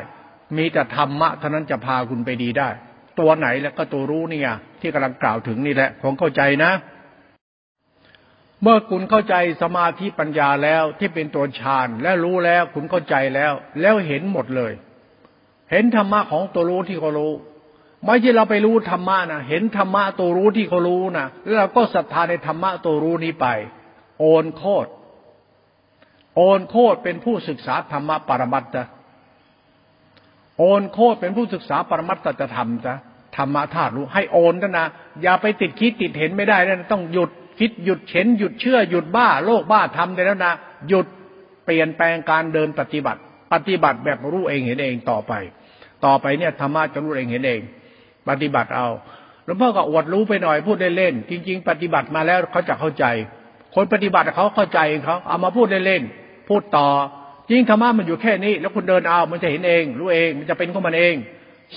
มีแต่ธรรมะเท่านั้นจะพาคุณไปดีได้ ตัวไหนแล้วก็ตัวรู้นี่ไงที่กำลังกล่าวถึงนี่แหละผมเข้าใจนะ เมื่อคุณเข้าใจสมาธิปัญญาแล้วที่เป็นตัวฌานและรู้แล้วคุณเข้าใจแล้ว แล้วเห็นหมดเลย เห็นธรรมะของตัวรู้ที่เขารู้ไม่ใช่เราไปรู้ธรรมะนะเห็นธรรมะตัวรู้ที่เขารู้นะแล้วเราก็ศรัทธาในธรรมะตัวรู้นี้ไป โอนโคตรโอนโคตรเป็นผู้ศึกษาธรรมะปรมัตถะโอนโคตรเป็นผู้ศึกษาปรมัตถจะทำจ้ะธรรมะธาตุรู้ให้โอนนะนะอย่าไปติดคิดติดเห็นไม่ได้นะต้องหยุด คิดหยุดเห็นหยุดเชื่อหยุดบ้าโลกบ้าทำได้แล้วนะ หยุดเปลี่ยนแปลงการเดินปฏิบัติ ปฏิบัติแบบรู้เองเห็นเองต่อไป ต่อไปเนี่ยธรรมะจะรู้เองเห็นเอง ปฏิบัติเอาหลวงพ่อก็อวดรู้ไปหน่อยพูดเล่นๆจริง ๆ ปฏิบัติมาแล้วเขาจะเข้าใจ คนปฏิบัติเขาเข้าใจเขาเอามาพูดเล่นๆพูดต่อจริงธรรมะมันอยู่แค่นี้ แล้วคุณเดินเอามันจะเห็นเอง รู้เองมันจะเป็นของมันเอง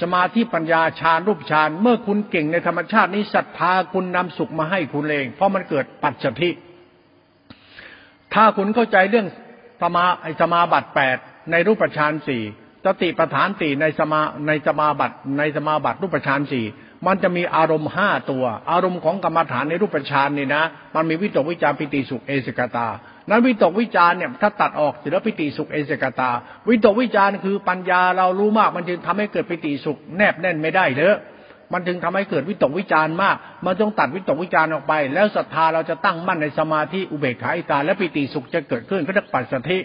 สมาธิปัญญาฌานรูปฌานเมื่อคุณเก่งในธรรมชาตินี้ศรัทธาคุณนำสุขมาให้คุณเอง เพราะมันเกิดปัจจทิถ้าคุณเข้าใจเรื่องสมาไอสมาบัติแปดในรูปฌานสี่สติปฐานสี่ในสมาในสมาบัติในสมาบัติรูปฌานสี่มันจะมีอารมณ์ห้าตัว อารมณ์ของกรรมฐานในรูปฌานนี่นะ มันมีวิตกวิจารปิติสุขเอสกตา นั้นวิตกวิจารเนี่ยถ้าตัดออกเสร็จแล้วปิติสุขเอเสกตา วิตกวิจารคือปัญญาเรารู้มากมันจึงทำให้เกิดปิติสุขแนบแน่นไม่ได้เลยมันจึงทำให้เกิดวิตกวิจารมาก มันต้องตัดวิตกวิจารออกไป แล้วศรัทธาเราจะตั้งมั่นในสมาธิอุเบกขาอิตา และปิติสุขจะเกิดขึ้นเขาเรียกปัสสธิ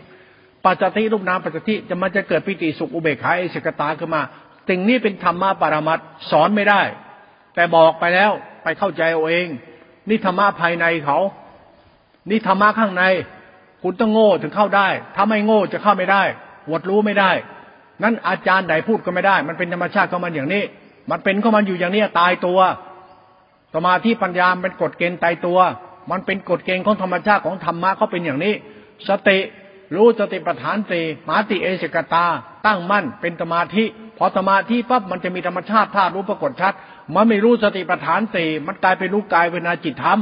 ปัจจติรูปนามปัจจติจะมันจะเกิดปิติสุขอุเบกขาเอเสกตาขึ้นมาสิ่งนี้เป็นธรรมะปรมัตสอนไม่ได้ แต่บอกไปแล้วไปเข้าใจเอาเอง นี่ธรรมะภายในเขา นี่ธรรมะข้างใน คุณต้องโง่ถึงเข้าได้ ถ้าไม่โง่จะเข้าไม่ได้วดรู้ไม่ได้นั้นอาจารย์ใดพูดก็ไม่ได้ มันเป็นธรรมชาติของมันอย่างนี้ มันเป็นของมันอยู่อย่างนี้ตายตัวสมาธิปัญญาเป็นกฎเกณฑ์ตายตัว มันเป็นกฎเกณฑ์ของธรรมชาติของธรรมะเขาเป็นอย่างนี้ สติรู้สติปัฏฐานสีมาติเอสกตา ตั้งมั่นเป็นสมาธิ พอสมาธิปั๊บมันจะมีธรรมชาติธาตุรู้ปรากฏชัด มันไม่รู้สติปัฏฐานสีมันกลายเป็นรู้กายเวนาจิตธรรม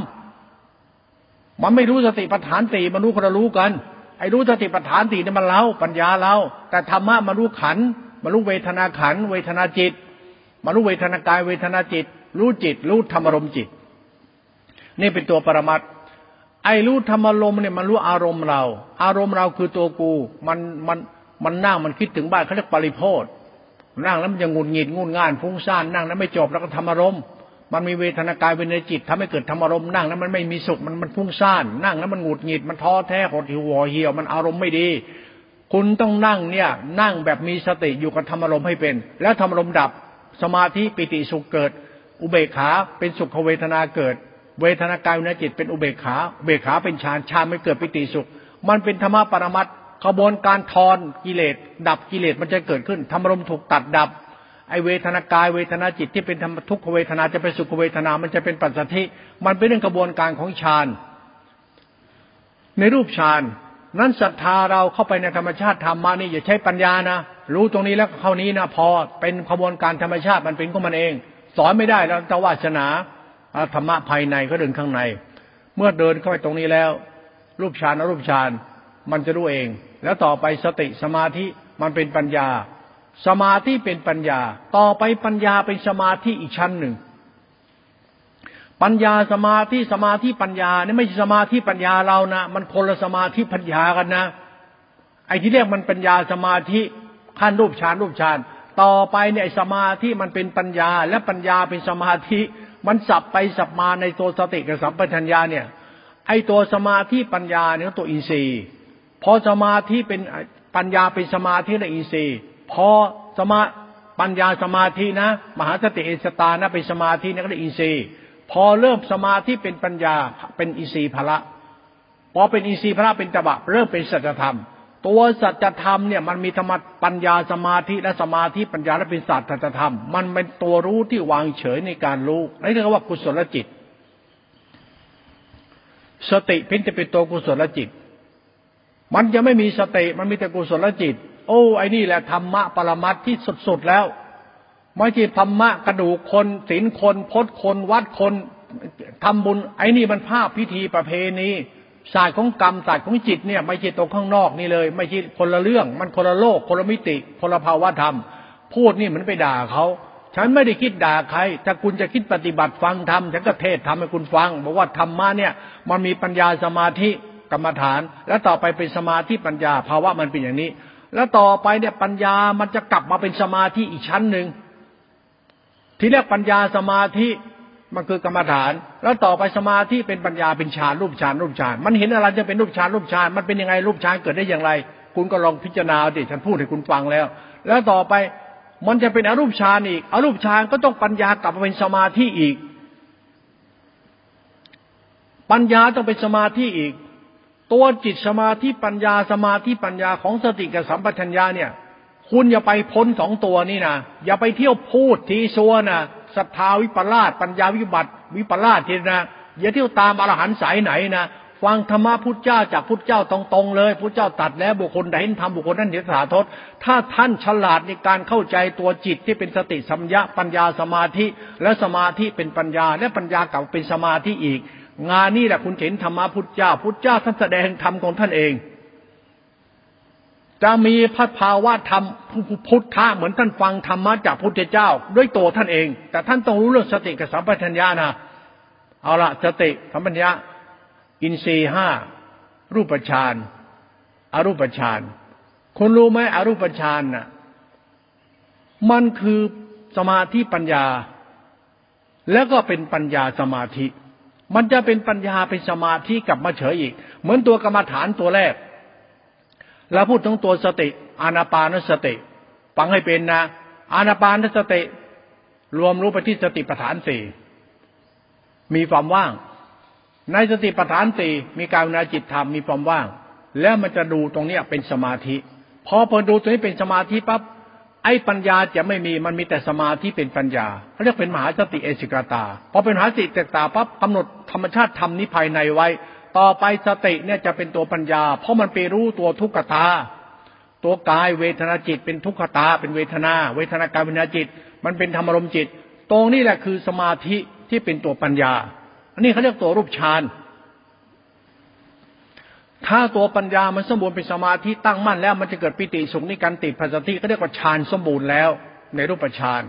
มันไม่รู้สติปัฏฐานสี่มันรู้คนละรู้กัน ไอ้รู้สติปัฏฐานสี่นี่มันเล่าปัญญาเราแต่ธรรมะมันรู้ขันมันรู้เวทนาขัน เวทนาจิตมันรู้เวทนากายเวทนาจิต รู้จิต รู้ธรรมรมจิต นี่เป็นตัวปรมัตไอ้รู้ธรรมลมเนี่ยมันรู้อารมณ์เรา อารมณ์เราคือตัวกู มันมันมันนั่งมันคิดถึงบ้านเขาเรียกปริโพธนั่งแล้วมันจะงุนหงิดงุนง่านฟุ้งซ่านนั่งแล้วไม่จบแล้วก็ธรรมารมณ์ มันมีเวทนากายเวทนาจิตทำให้เกิดธรรมอารมณ์นั่งแล้วมันไม่มีสุขมันมันฟุ้งซ่านนั่งแล้วมันหงุดหงิดมันท้อแท้หดหิวห่อเหี่ยวมันอารมณ์ไม่ดี คุณต้องนั่งเนี่ย นั่งแบบมีสติอยู่กับธรรมอารมณ์ให้เป็น แล้วธรรมอารมณ์ดับสมาธิปิติสุขเกิด อุเบกขาเป็นสุขเวทนาเกิด เวทนากายเวิญจิต เป็นอุเบกขาเบกขาเป็นฌานฌานไม่เกิดปิติสุข มันเป็นธรรมะปรมัตขบวนการทอนกิเลสดับกิเลสมันจะเกิดขึ้นธรรมอารมณ์ถูกตัดดับ ไอเวทนากายเวทนาจิตที่เป็นธรรมทุกขเวทนาจะเป็นสุขเวทนา มันจะเป็นปัจจัติมันเป็นเรื่องกระบวนการของฌานในรูปฌานนั้นศรัทธาเราเข้าไปในธรรมชาติธรรมานี่อย่าใช้ปัญญานะรู้ตรงนี้แล้วเข้านี้นะพอเป็นขบวนการธรรมชาติมันเป็นของมันเอง สอนไม่ได้แล้วตวาสนาธรรมะภายในก็เดินข้างใน เมื่อเดินเข้าไปตรงนี้แล้ว รูปฌานอรูปฌานมันจะรู้เอง แล้วต่อไปสติสมาธิมันเป็นปัญญา สมาธิเป็นปัญญา ต่อไปปัญญาเป็นสมาธิอีกชั้นหนึ่ง ปัญญาสมาธิสมาธิปัญญาเนี่ยไม่ใช่สมาธิปัญญาเรานะมันคนละสมาธิปัญญากันนะ ไอ้ที่เรียกมันปัญญาสมาธิขั้นรูปฌานรูปฌานต่อไปเนี่ยสมาธิมันเป็นปัญญา และปัญญาเป็นสมาธิ มันสับไปสับมาในตัวสติกับสัมปชัญญะเนี่ย ไอ้ตัวสมาธิปัญญาเนี่ยตัวอินทรีย์พอสมาธิเป็นปัญญาเป็นสมาธิในอินทรีย์ พอสมาปัญญาสมาธินะ มหาสติเอสตานะเป็นสมาธินี่ก็ได้อินทรีย์ พอเริ่มสมาธิเป็นปัญญาเป็นอินทรีย์พละพอเป็นอินทรีย์พละเป็นตบะเริ่มเป็นสัจธรรม ตัวสัจธรรมเนี่ยมันมีธรรมปัญญาสมาธิและสมาธิปัญญาและเป็นสัจธรรม มันเป็นตัวรู้ที่วางเฉยในการรู้นี่เรียกว่ากุศลจิต สติเพียงแต่เป็นตัวกุศลจิต มันจะไม่มีสติมันมีแต่กุศลจิต โอ้ไอ้นี่แหละธรรมะปรมัตที่สุดๆแล้ว ไม่ใช่ธรรมะกระดูกคนศีลคนพจน์คนวัดคนทำบุญ ไอ้นี่มันภาพพิธีประเพณีศาสตร์ของกรรมศาสตร์ของจิตเนี่ย ไม่ใช่ตรงข้างนอกนี่เลย ไม่ใช่คนละเรื่อง มันคนละโลก คนละมิติคนละภาวะธรรม พูดนี่เหมือนไปด่าเขาฉันไม่ได้คิดด่าใคร ถ้าคุณจะคิดปฏิบัติฟังธรรม ฉันก็เทศทำให้คุณฟัง บอกว่าธรรมะเนี่ย มันมีปัญญาสมาธิกรรมฐาน แล้วต่อไปเป็นสมาธิปัญญาภาวะมันเป็นอย่างนี้ แล้วต่อไปเนี่ยปัญญามันจะกลับมาเป็นสมาธิอีกชั้นหนึ่ง ทีแรกปัญญาสมาธิมันคือกรรมฐาน แล้วต่อไปสมาธิเป็นปัญญาเป็นฌานรูปฌานรูปฌาน มันเห็นอะไรจะเป็นรูปฌานรูปฌาน มันเป็นยังไงรูปฌานเกิดได้อย่างไร คุณก็ลองพิจารณาดิฉันพูดให้คุณฟังแล้ว แล้วต่อไปมันจะเป็นอรูปฌานอีกอรูปฌานก็ต้องปัญญากลับมาเป็นสมาธิอีก ปัญญาต้องเป็นสมาธิอีก ตัวจิตสมาธิปัญญาสมาธิปัญญาของสติกับสัมปชัญญะเนี่ย คุณอย่าไปพ้นสองตัวนี่นะอย่าไปเที่ยวพูดทีซัวนะศรัทธาวิปลาสปัญญาวิบัติ วิปลาสทีนะอย่าเที่ยวตามอรหันต์สายไหนนะฟังธรรมะพุทธเจ้าจากพุทธเจ้าตรงๆเลยพุทธเจ้าตัดแล้วบุคคลใดเห็นธรรมบุคคลนั้นเห็นสาทศถ้าท่านฉลาดในการเข้าใจตัวจิตที่เป็นสติสัมยาปัญญาสมาธิ และสมาธิเป็นปัญญาและปัญญาเก่าเป็นสมาธิอีก งานนี้แหละคุณเห็นธรรมะพุทธเจ้า พุทธเจ้าท่านแสดงธรรมของท่านเอง จะมีพระภาวะธรรมพุทธะเหมือนท่านฟังธรรมะจากพุทธเจ้า ด้วยตัวท่านเอง แต่ท่านต้องรู้เรื่องสติกับสัมปชัญญะนะเอาละสติสัมปชัญญะ อินทรีห้ารูปฌานอารูปฌานคุณรู้ไหมอรูปฌานน่ะ มันคือสมาธิปัญญา แล้วก็เป็นปัญญาสมาธิ มันจะเป็นปัญญาเป็นสมาธิกลับมาเฉยอีก เหมือนตัวกรรมฐานตัวแรก แล้วพูดถึงตัวสติอานาปานสติฟังให้เป็นนะอานาปานสติ รวมรู้ไปที่สติปัฏฐานสี่มีความว่าง ในสติปัฏฐานสี่มีการวนาจิตธรรมมีความว่าง แล้วมันจะดูตรงเนี้ยเป็นสมาธิ พอพอดูตรงนี้เป็นสมาธิปั๊บ ไอ้ปัญญาจะไม่มีมันมีแต่สมาธิเป็นปัญญาเขาเรียกเป็นมหาสติเอสิกาตาพอเป็นมหาสติเตตาปั๊บกำหนดธรรมชาติธรรมนี้ภายในไว้ ต่อไปสติเนี่ยจะเป็นตัวปัญญา เพราะมันไปรู้ตัวทุกขตา ตัวกายเวทนาจิต เป็นทุกขตา เป็นเวทนา เวทนากายเวทนาจิต มันเป็นธรรมรมจิต ตรงนี้แหละคือสมาธิที่เป็นตัวปัญญา อันนี้เขาเรียกตัวรูปฌาน ถ้าตัวปัญญามันสมบูรณ์เป็นสมาธิตั้งมั่นแล้ว มันจะเกิดปิติสุขนิการติดปัสติก็เรียกว่าฌานสมบูรณ์แล้ว ในรูปฌาน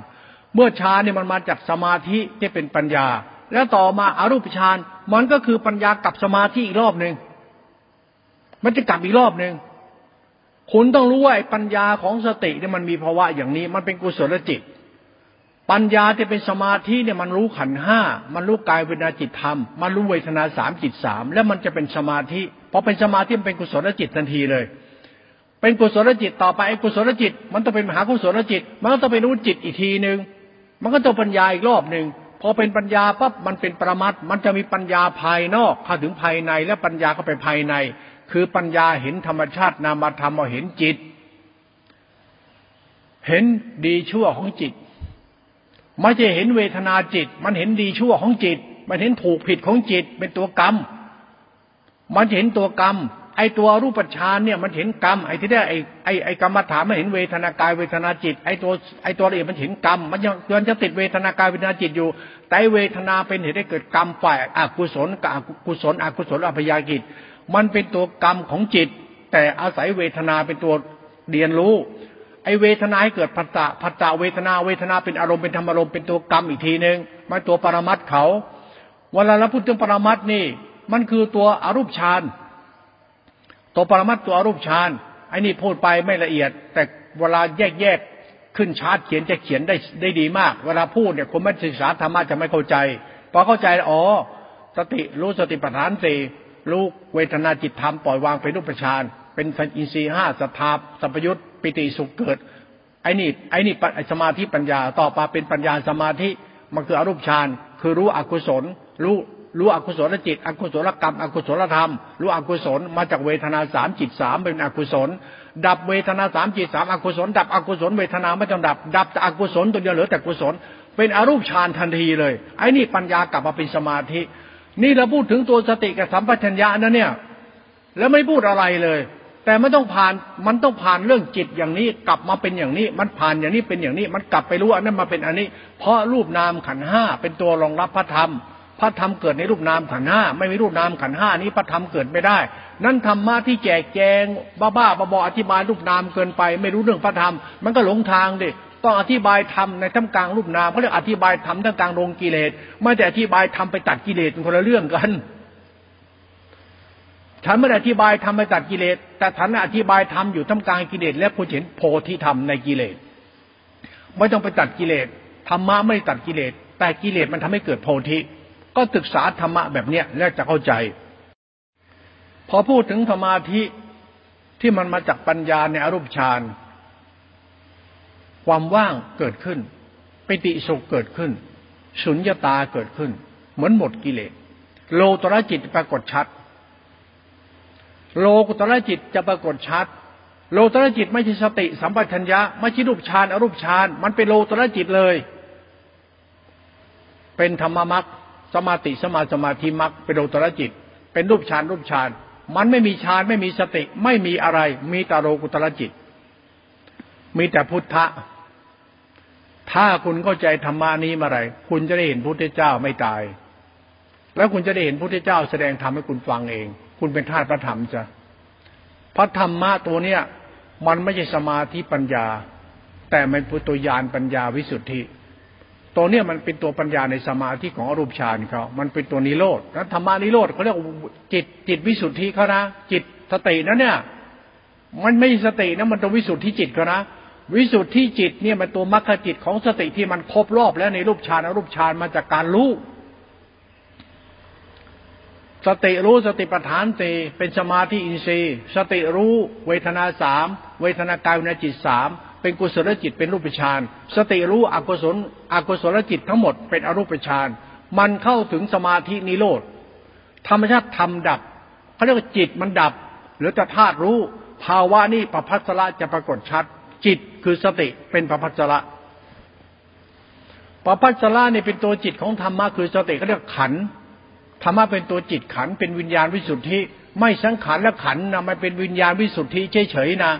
เมื่อฌานเนี่ยมันมาจากสมาธิที่เป็นปัญญา แล้วต่อมาอารูปฌานมันก็คือปัญญากับสมาธิอีกรอบหนึ่งมันจะกลับอีกรอบหนึ่งคุณต้องรู้ว่าปัญญาของสติเนี่ยมันมีภาวะอย่างนี้ มันเป็นกุศลจิต ปัญญาที่เป็นสมาธิเนี่ยมันรู้ขันห้ามันรู้กายเวทนาจิตธรรม มันรู้เวทนาสามจิตสามแล้วมันจะเป็นสมาธิ พอเป็นสมาธิมันเป็นกุศลจิตทันทีเลย เป็นกุศลจิตต่อไปไอ้กุศลจิต มันต้องเป็นมหากุศลจิต มันก็ต้องไปรู้จิตอีกทีหนึ่งมันก็ต้องปัญญาอีกรอบหนึ่งพอเป็นปัญญาปั๊บมันเป็นประมัดมันจะมีปัญญาภายนอกเข้าถึงภายในและปัญญาก็ไปภายใน คือปัญญาเห็นธรรมชาตินามธรรมเห็นจิต เห็นดีชั่วของจิตไม่ใช่เห็นเวทนาจิต มันเห็นดีชั่วของจิต มันเห็นถูกผิดของจิตเป็นตัวกรรม มันเห็นตัวกรรม ไอตัวรูปฌานเนี่ยมันเห็นกรรม ไอที่ได้ไอไอไอกรรมฐานมันเห็นเวทนากายเวทนาจิต ไอตัวไอตัวละเอียดมันเห็นกรรม มันยังเกินจะติดเวทนากายเวทนาจิตอยู่ แต่เวทนาเป็นเหตุให้เกิดกรรมฝ่ายอกุศลกับอกุศลอกุศลอภยากิจ มันเป็นตัวกรรมของจิต แต่อาศัยเวทนาเป็นตัวเรียนรู้ไอเวทนาให้เกิดผัสสะผัสสะเวทนาเวทนาเป็นอารมณ์เป็นธรรมอารมณ์เป็นตัวกรรมอีกทีหนึ่งมาตัวปรมัตเขาเวลาเราพูดถึงปรมัตนี่ มันคือตัวอรูปฌานตัวปรมัตตัวอรูปฌานไอ้นี่พูดไปไม่ละเอียด แต่เวลาแยกแยกขึ้นชาร์ตเขียนจะเขียนได้ได้ดีมาก เวลาพูดเนี่ยคนไม่ศึกษาธรรมะจะไม่เข้าใจพอเข้าใจอ๋อสติรู้สติปัฏฐานสี่รู้เวทนาจิตธรรมปล่อยวางเป็นรูปฌานเป็นอินทรีห้าสภาพสัพยุตปิติสุขเกิดไอ้นี่ไอ้นี่สมาธิปัญญาต่อมาเป็นปัญญาสมาธิมันคืออรูปฌานคือรู้อกุศล รู้ รู้อกุศลจิต อกุศลกรรม อกุศลธรรม รู้อกุศลมาจากเวทนาสามจิตสามเป็นอกุศล ดับเวทนาสามจิตสามอกุศล ดับอกุศลเวทนาไม่ต้องดับ ดับแต่อกุศลตัวเดียวเหลือแต่กุศล เป็นอรูปฌานทันทีเลย ไอ้นี่ปัญญากลับมาเป็นสมาธิ นี่เราพูดถึงตัวสติกับสัมปชัญญะนะเนี่ย แล้วไม่พูดอะไรเลยแต่ไม่ต้องผ่านมันต้องผ่านเรื่องจิตอย่างนี้กลับมาเป็นอย่างนี้ มันผ่านอย่างนี้เป็นอย่างนี้ มันกลับไปรู้อันนั้นมาเป็นอันนี้ เพราะรูปนามขันห้าเป็นตัวรองรับพระธรรม พระธรรมเกิดในรูปนามขันห้าไม่มีรูปนามขันห้านี้พระธรรมเกิดไม่ได้ นั่นธรรมะที่แจกแจง บ้าบ้าบออธิบายรูปนามเกินไป ไม่รู้เรื่องพระธรรม มันก็หลงทางดิต้องอธิบายธรรมในท่ามกลางรูปนามเขาเรียกอธิบายธรรมท่ามกลางโรงกิเลสไม่แต่อธิบายธรรมไปตัดกิเลสเป็นคนละเรื่องกัน ฉันไม่ได้อธิบายทำให้ตัดกิเลสแต่ฉันอธิบายทำอยู่ท่ามกลางกิเลสและคุณเห็นโพธิธรรมในกิเลสไม่ต้องไปตัดกิเลสธรรมะไม่ตัดกิเลสแต่กิเลสมันทำให้เกิดโพธิ ก็ศึกษาธรรมะแบบเนี้ยแล้วจะเข้าใจ พอพูดถึงธรรมาธิที่มันมาจากปัญญาในอรูปฌานความว่างเกิดขึ้นปิติสุขเกิดขึ้น สุญญตาเกิดขึ้น เหมือนหมดกิเลสโลตระจิตปรากฏชัด โลกุตระจิตจะปรากฏชัด โลตระจิตไม่ใช่สติ สัมปชัญญะไม่ใช่รูปฌานอรูปฌานมันเป็นโลตระจิตเลย เป็นธรรมมรรค สมาติสมาสมาธิมรรคเป็นโลตระจิต เป็นรูปฌานรูปฌาน มันไม่มีฌานไม่มีสติ ไม่มีอะไร มีแต่โลกุตระจิต มีแต่พุทธะ ถ้าคุณเข้าใจธรรมานี้มาไรคุณจะได้เห็นพุทธเจ้าไม่ตาย แล้วคุณจะได้เห็นพุทธเจ้าแสดงธรรมให้คุณฟังเอง คุณเป็นธาตุพระธรรมจ้ะพระธรรมะตัวเนี้ยมันไม่ใช่สมาธิปัญญา แต่มันเป็นตัวยานปัญญาวิสุทธิ ตัวเนี้ยมันเป็นตัวปัญญาในสมาธิของอรูปฌานเขามันเป็นตัวนิโรธแล้วธรรมานิโรธเขาเรียกจิตจิตวิสุทธิเขานะจิตสตินะเนี่ย มันไม่สตินะมันตัววิสุทธิจิตเขานะวิสุทธิจิตเนี่ยมันตัวมรรคจิตของสติที่มันครบรอบแล้วในรูปฌานอรูปฌานมาจากการรู้สติรู้สติปัฏฐานสี่เป็นสมาธิอินทรีย์ สติรู้เวทนาสามเวทนากายวินจิตสาม เป็นกุศลจิตเป็นรูปฌานสติรู้อกุศลอกุศลจิตทั้งหมดเป็นอรูปฌานมันเข้าถึงสมาธินิโรธธรรมชาติธรรมดับเขาเรียกว่าจิตมันดับ หรือแต่ธาตุรู้ ภาวะนี่ประพัสระจะปรากฏชัด จิตคือสติเป็นประพัสระประพัสระนี่เป็นตัวจิตของธรรมะคือสติเขาเรียกขันธรรมะเป็นตัวจิตขันเป็นวิญญาณวิสุทธิ ไม่สังขารและขันนะมันเป็นวิญญาณวิสุทธิเฉยๆนะ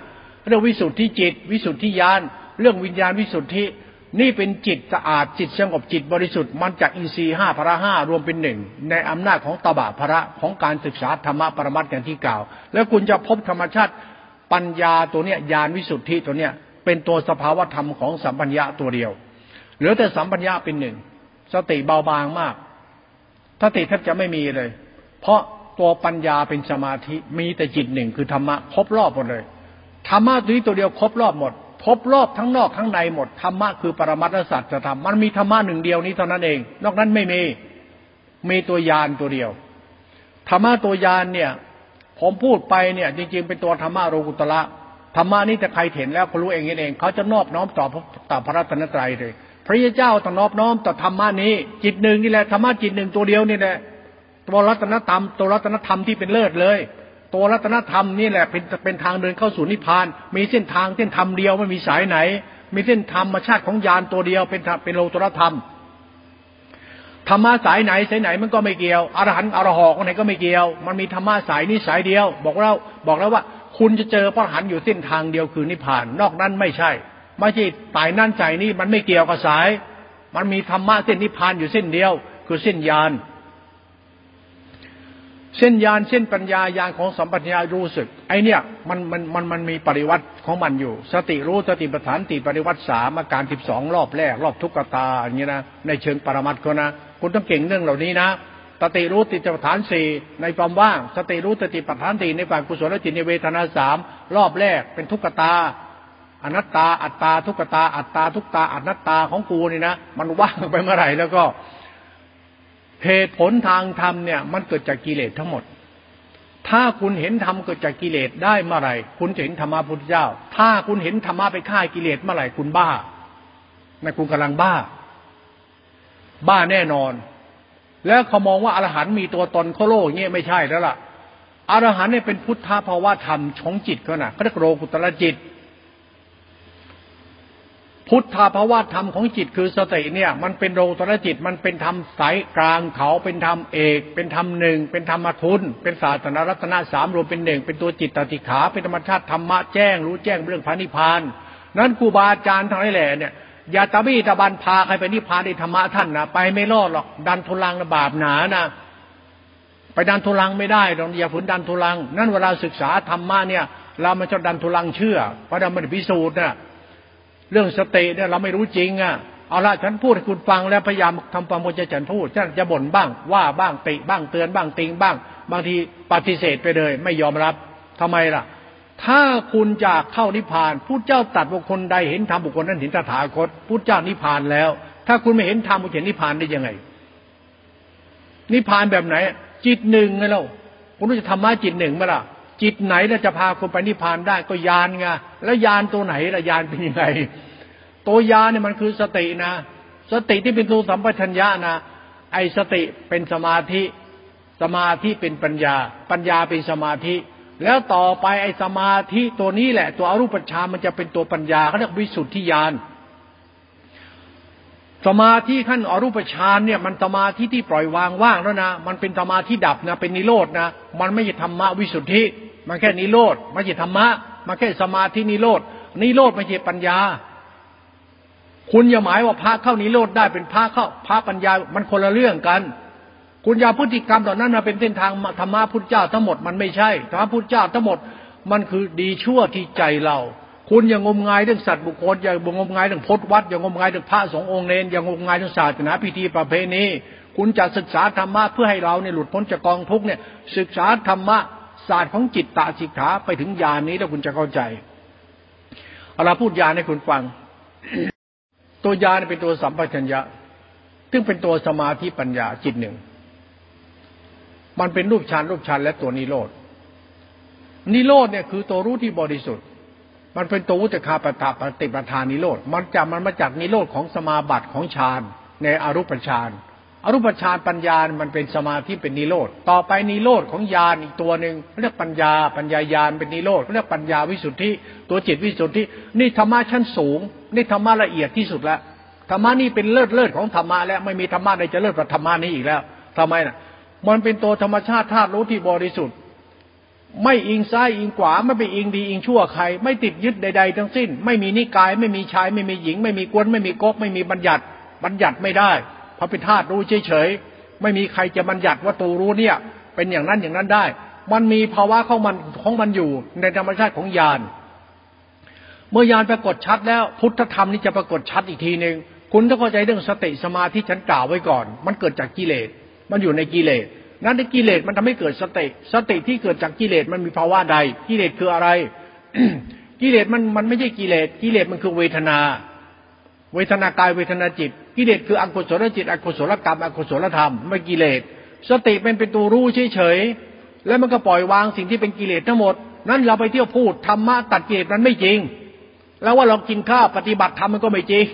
เรื่องวิสุทธิจิต วิสุทธิญาณเรื่องวิญญาณวิสุทธิ นี่เป็นจิตสะอาดจิตสงบจิตบริสุทธิ์มันจากอินทรีย์ห้าพระห้ารวมเป็นหนึ่งในอำนาจของตบะพระของการศึกษาธรรมะปรมัตถ์อย่างที่กล่าว แล้วคุณจะพบธรรมชาติปัญญาตัวเนี้ยญาณวิสุทธิตัวเนี้ยเป็นตัวสภาวธรรมของสัมปัญญาตัวเดียวเหลือแต่สัมปัญญาเป็นหนึ่งสติเบาบางมากสติแทบจะไม่มีเลย เพราะตัวปัญญาเป็นสมาธิมีแต่จิตหนึ่งคือธรรมะครบรอบหมดเลย ธรรมะตัวนี้ตัวเดียวครบรอบหมดครบรอบทั้งนอกทั้งในหมดธรรมะคือปรมัตถสัจธรรมมันมีธรรมะหนึ่งเดียวนี้เท่านั้นเอง นอกนั้นไม่มีมีตัวยานตัวเดียวธรรมะตัวยานเนี่ย ผมพูดไปเนี่ย จริงๆเป็นตัวธรรมะโรกุตละธรรมะนี้แต่ใครเห็นแล้วเขารู้เองเองเขาจะนอบน้อมต่อต่อพระรัตนตรัยเลย พระเจ้าต้องนอบน้อมต่อธรรมะนี้ จิตหนึ่งนี่แหละธรรมะจิตหนึ่งตัวเดียวนี่แหละตัวรัตนธรรมตัวรัตนธรรมที่เป็นเลิศเลย ตัวรัตนธรรมนี่แหละเป็นเป็นทางเดินเข้าสู่นิพพาน มีเส้นทางเส้นธรรมเดียวไม่มีสายไหน มีเส้นธรรมชาติของยานตัวเดียวเป็นเป็นโลตรธรรมธรรมะสายไหนสายไหนมันก็ไม่เกี่ยวอรหันต์อรหอกไหนก็ไม่เกี่ยว มันมีธรรมะสายนี้สายเดียว บอกเราบอกแล้วว่า คุณจะเจอพระอรหันต์อยู่เส้นทางเดียวคือนิพพาน นอกนั้นไม่ใช่ไม่ใช่ตายนั่นใจนี้มันไม่เกี่ยวกับสาย มันมีธรรมะเส้นนิพพานอยู่เส้นเดียว คือเส้นยาน เส้นญาณเส้นปัญญายานของสัมปัญญารู้สึก ไอเนี่ยมันมันมันมันมีปริวัติของมันอยู่ สติรู้สติปัฏฐานติปริวัติสามอาการสิบสองรอบแรก รอบทุกขตาอย่างนี้นะในเชิงปรมัตถ์ก็นะ คุณต้องเก่งเรื่องเหล่านี้นะสติรู้ติปัฏฐานสี่ในความว่างสติรู้สติปัฏฐานสี่ในฝ่ายกุศลจิตในเวทนาสามรอบแรกเป็นทุกขตาอนัตตาอัตตาทุกตาอัตตาทุกตาอนัตตาของกูนี่นะ มันว่างไปเมื่อไหร่แล้วก็ เหตุผลทางธรรมเนี่ยมันเกิดจากกิเลสทั้งหมด ถ้าคุณเห็นธรรมเกิดจากกิเลสได้เมื่อไหร่ คุณจะเห็นธรรมะพุทธเจ้า ถ้าคุณเห็นธรรมะไปฆ่ากิเลสเมื่อไหร่คุณบ้าในคุณกำลังบ้า บ้าแน่นอน แล้วเขามองว่าอรหันต์มีตัวตนเขาโลกเงี้ยไม่ใช่แล้วล่ะอรหันต์เนี่ยเป็นพุทธภาวะธรรมของจิตเขานะ่ะเขาเรียกโรกุตละจิต พุทธาภาวะธรรมของจิตคือสติเนี่ย มันเป็นโลตระจิตมันเป็นธรรมสายกลางเขาเป็นธรรมเอก เป็นธรรมหนึ่งเป็นธรรมทุน เป็นศาสนารัตนะสามรวมเป็นหนึ่งเป็นตัวจิตตติขา เป็นธรรมชาติธรรมะแจ้ง รู้แจ้งเรื่องพระนิพพาน นั้นครูบาอาจารย์ทั้งหลายแหล่เนี่ยอย่าตะบี้ตะบันพาใครไปนิพพานในธรรมะท่านนะไปไม่รอดหรอกดันทุลังนะบาปหนานะไปดันทุลังไม่ได้ตองอย่าฝืนดันทุลัง นั่นเวลาศึกษาธรรมะเนี่ย เรามันจะดันทุลังเชื่อเพราะเราไม่ได้พิสูจน์นะ เรื่องสติเนี่ยเราไม่รู้จริงอะเอาละฉันพูดให้คุณฟังแล้วพยายามทำความเข้าใจฉันพูดฉันจะบ่นบ้าง ว่าบ้างติบ้างเตือนบ้างติงบ้าง บางทีปฏิเสธไปเลย ไม่ยอมรับทำไมล่ะ ถ้าคุณจะเข้านิพพานผู้เจ้าตัดบุคคลใดเห็นธรรมบุคคลนั้นเห็นตถาคตผู้เจ้านิพพานแล้ว ถ้าคุณไม่เห็นธรรมคุณเห็นนิพพานได้ยังไง นิพพานแบบไหน จิตหนึ่งไงเราคุณรู้จะทำมาจิตหนึ่งไหมล่ะ จิตไหนแล้วจะพาคนไปนิพพานได้ก็ยานไงแล้วยานตัวไหนละยานเป็นยังไงตัวยานเนี่ยมันคือสตินะ สติที่เป็นตัวสัมปชัญญะนะไอสติเป็นสมาธิ สมาธิเป็นปัญญา ปัญญาเป็นสมาธิ แล้วต่อไปไอสมาธิตัวนี้แหละ ตัวอรูปฌานมันจะเป็นตัวปัญญาเขาเรียกวิสุทธิญาณสมาธิขั้นอรูปฌานเนี่ยมันสมาธิที่ปล่อยวางว่างแล้วนะ มันเป็นสมาธิดับนะเป็นนิโรธนะ มันไม่ใช่ธรรมะวิสุทธิ มันแค่นิโรธไม่ใช่ธรรมะมันแค่สมาธินิโรธนิโรธไม่ใช่ปัญญา คุณอย่าหมายว่าพระเข้านิโรธได้เป็นพระเข้าพระปัญญามันคนละเรื่องกัน คุณอย่าพฤติกรรมต่อนั้นมาเป็นเส้นทางธรรมะพุทธเจ้าทั้งหมดมันไม่ใช่ธรรมะพุทธเจ้าทั้งหมดมันคือดีชั่วที่ใจเรา คุณอย่างงมงายเรื่องสัตว์บุคคลอย่างงมงายเรื่องพจน์วัดอย่างงมงายเรื่องพระสงฆ์องค์เนรอย่างงมงายเรื่องศาสนาพิธีประเพณีคุณจะศึกษาธรรมะเพื่อให้เราเนี่ยหลุดพ้นจากกองทุกเนี่ยศึกษาธรรมะ ศาสตร์ของจิตตะสิกขาไปถึงญาณนี้แล้วคุณจะเข้าใจเอาเราพูดญาณให้คุณฟัง ตัวญาณเป็นตัวสัมปชัญญะ ซึ่งเป็นตัวสมาธิปัญญาจิตหนึ่ง มันเป็นรูปฌานรูปฌานและตัวนิโรธนิโรธเนี่ยคือตัวรู้ที่บริสุทธิ์ มันเป็นตัววุตคาปตาปฏิปทานนิโรธ มันจะมันมาจากนิโรธของสมาบัติของฌานในอรูปฌาน อรูปฌานปัญญา มันเป็นสมาธิเป็นนิโรธ ต่อไปนิโรธของญาณอีกตัวหนึ่งเรียกปัญญา ปัญญาญาณเป็นนิโรธเรียกปัญญาวิสุทธิ ตัวจิตวิสุทธิ นี่ธรรมะชั้นสูง นี่ธรรมะละเอียดที่สุดแล้ว ธรรมะนี่เป็นเลิศเลิศของธรรมะแล้วไม่มีธรรมะใดจะเลิศกว่าธรรมะนี้อีกแล้วทำไมน่ะ มันเป็นตัวธรรมชาติธาตุรู้ที่บริสุทธิ์ ไม่อิงซ้ายอิงขวาไม่ไปอิงดีอิงชั่วใคร ไม่ติดยึดใด ๆ ทั้งสิ้น ไม่มีนิกาย ไม่มีชาย ไม่มีหญิง ไม่มีกวน ไม่มีก๊ก ไม่มีบัญญัติ บัญญัติไม่ได้ พระเป็นธาตรู้เฉยๆไม่มีใครจะบัญญัติว่าตัวรู้เนี่ย เป็นอย่างนั้นอย่างนั้นได้ มันมีภาวะของมันของมันอยู่ในธรรมชาติของญาณเมื่อยานปรากฏชัดแล้วพุทธธรรมนี่จะปรากฏชัดอีกทีหนึ่งคุณต้องเข้าใจเรื่องสติสมาธิฉันกล่าวไว้ก่อน มันเกิดจากกิเลส มันอยู่ในกิเลส นั้นในกิเลสมันทำให้เกิดสติ สติที่เกิดจากกิเลสมันมีภาวะใด กิเลสคืออะไร กิเลสมันมันไม่ใช่กิเลส กิเลสมันคือเวทนา เวทนากายเวทนาจิต กิเลสคืออกุศลจิตอกุศลกรรมอกุศลธรรมไม่กิเลส สติเป็นเป็นตัวรู้เฉยๆแล้วมันก็ปล่อยวางสิ่งที่เป็นกิเลสทั้งหมด นั้นเราไปเที่ยวพูดธรรมะตัดกิเลสมันไม่จริง แล้วว่าเรากินข้าวปฏิบัติธรรมมันก็ไม่จริง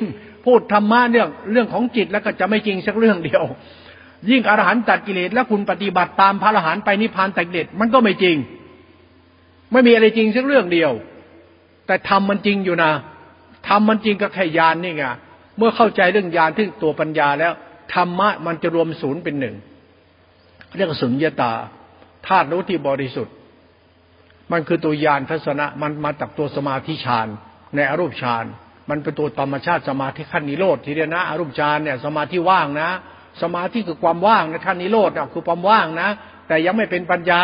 พูดธรรมะเรื่องเรื่องของจิตแล้วก็จะไม่จริงสักเรื่องเดียว ยิ่งอรหันต์ตัดกิเลสแล้วคุณปฏิบัติตามพระอรหันต์ไปนิพพานแต่เด็ดมันก็ไม่จริง ไม่มีอะไรจริงสักเรื่องเดียว แต่ธรรมมันจริงอยู่นะธรรมมันจริงก็แค่ยานนี่ไง เมื่อเข้าใจเรื่องยานที่ตัวปัญญาแล้วธรรมะมันจะรวมศูนย์เป็นหนึ่งเรียกสุญญตาธาตุรู้ที่บริสุทธิ์ มันคือตัวยานทัศนะมันมาจากตัวสมาธิฌานในอรูปฌานมันเป็นตัวธรรมชาติสมาธิขั้นนิโรธทีเดียวนะอรมณ์ฌานเนี่ยสมาธิว่างนะ สมาธิคือความว่างในขั้นนิโรธคือความว่างนะ แต่ยังไม่เป็นปัญญา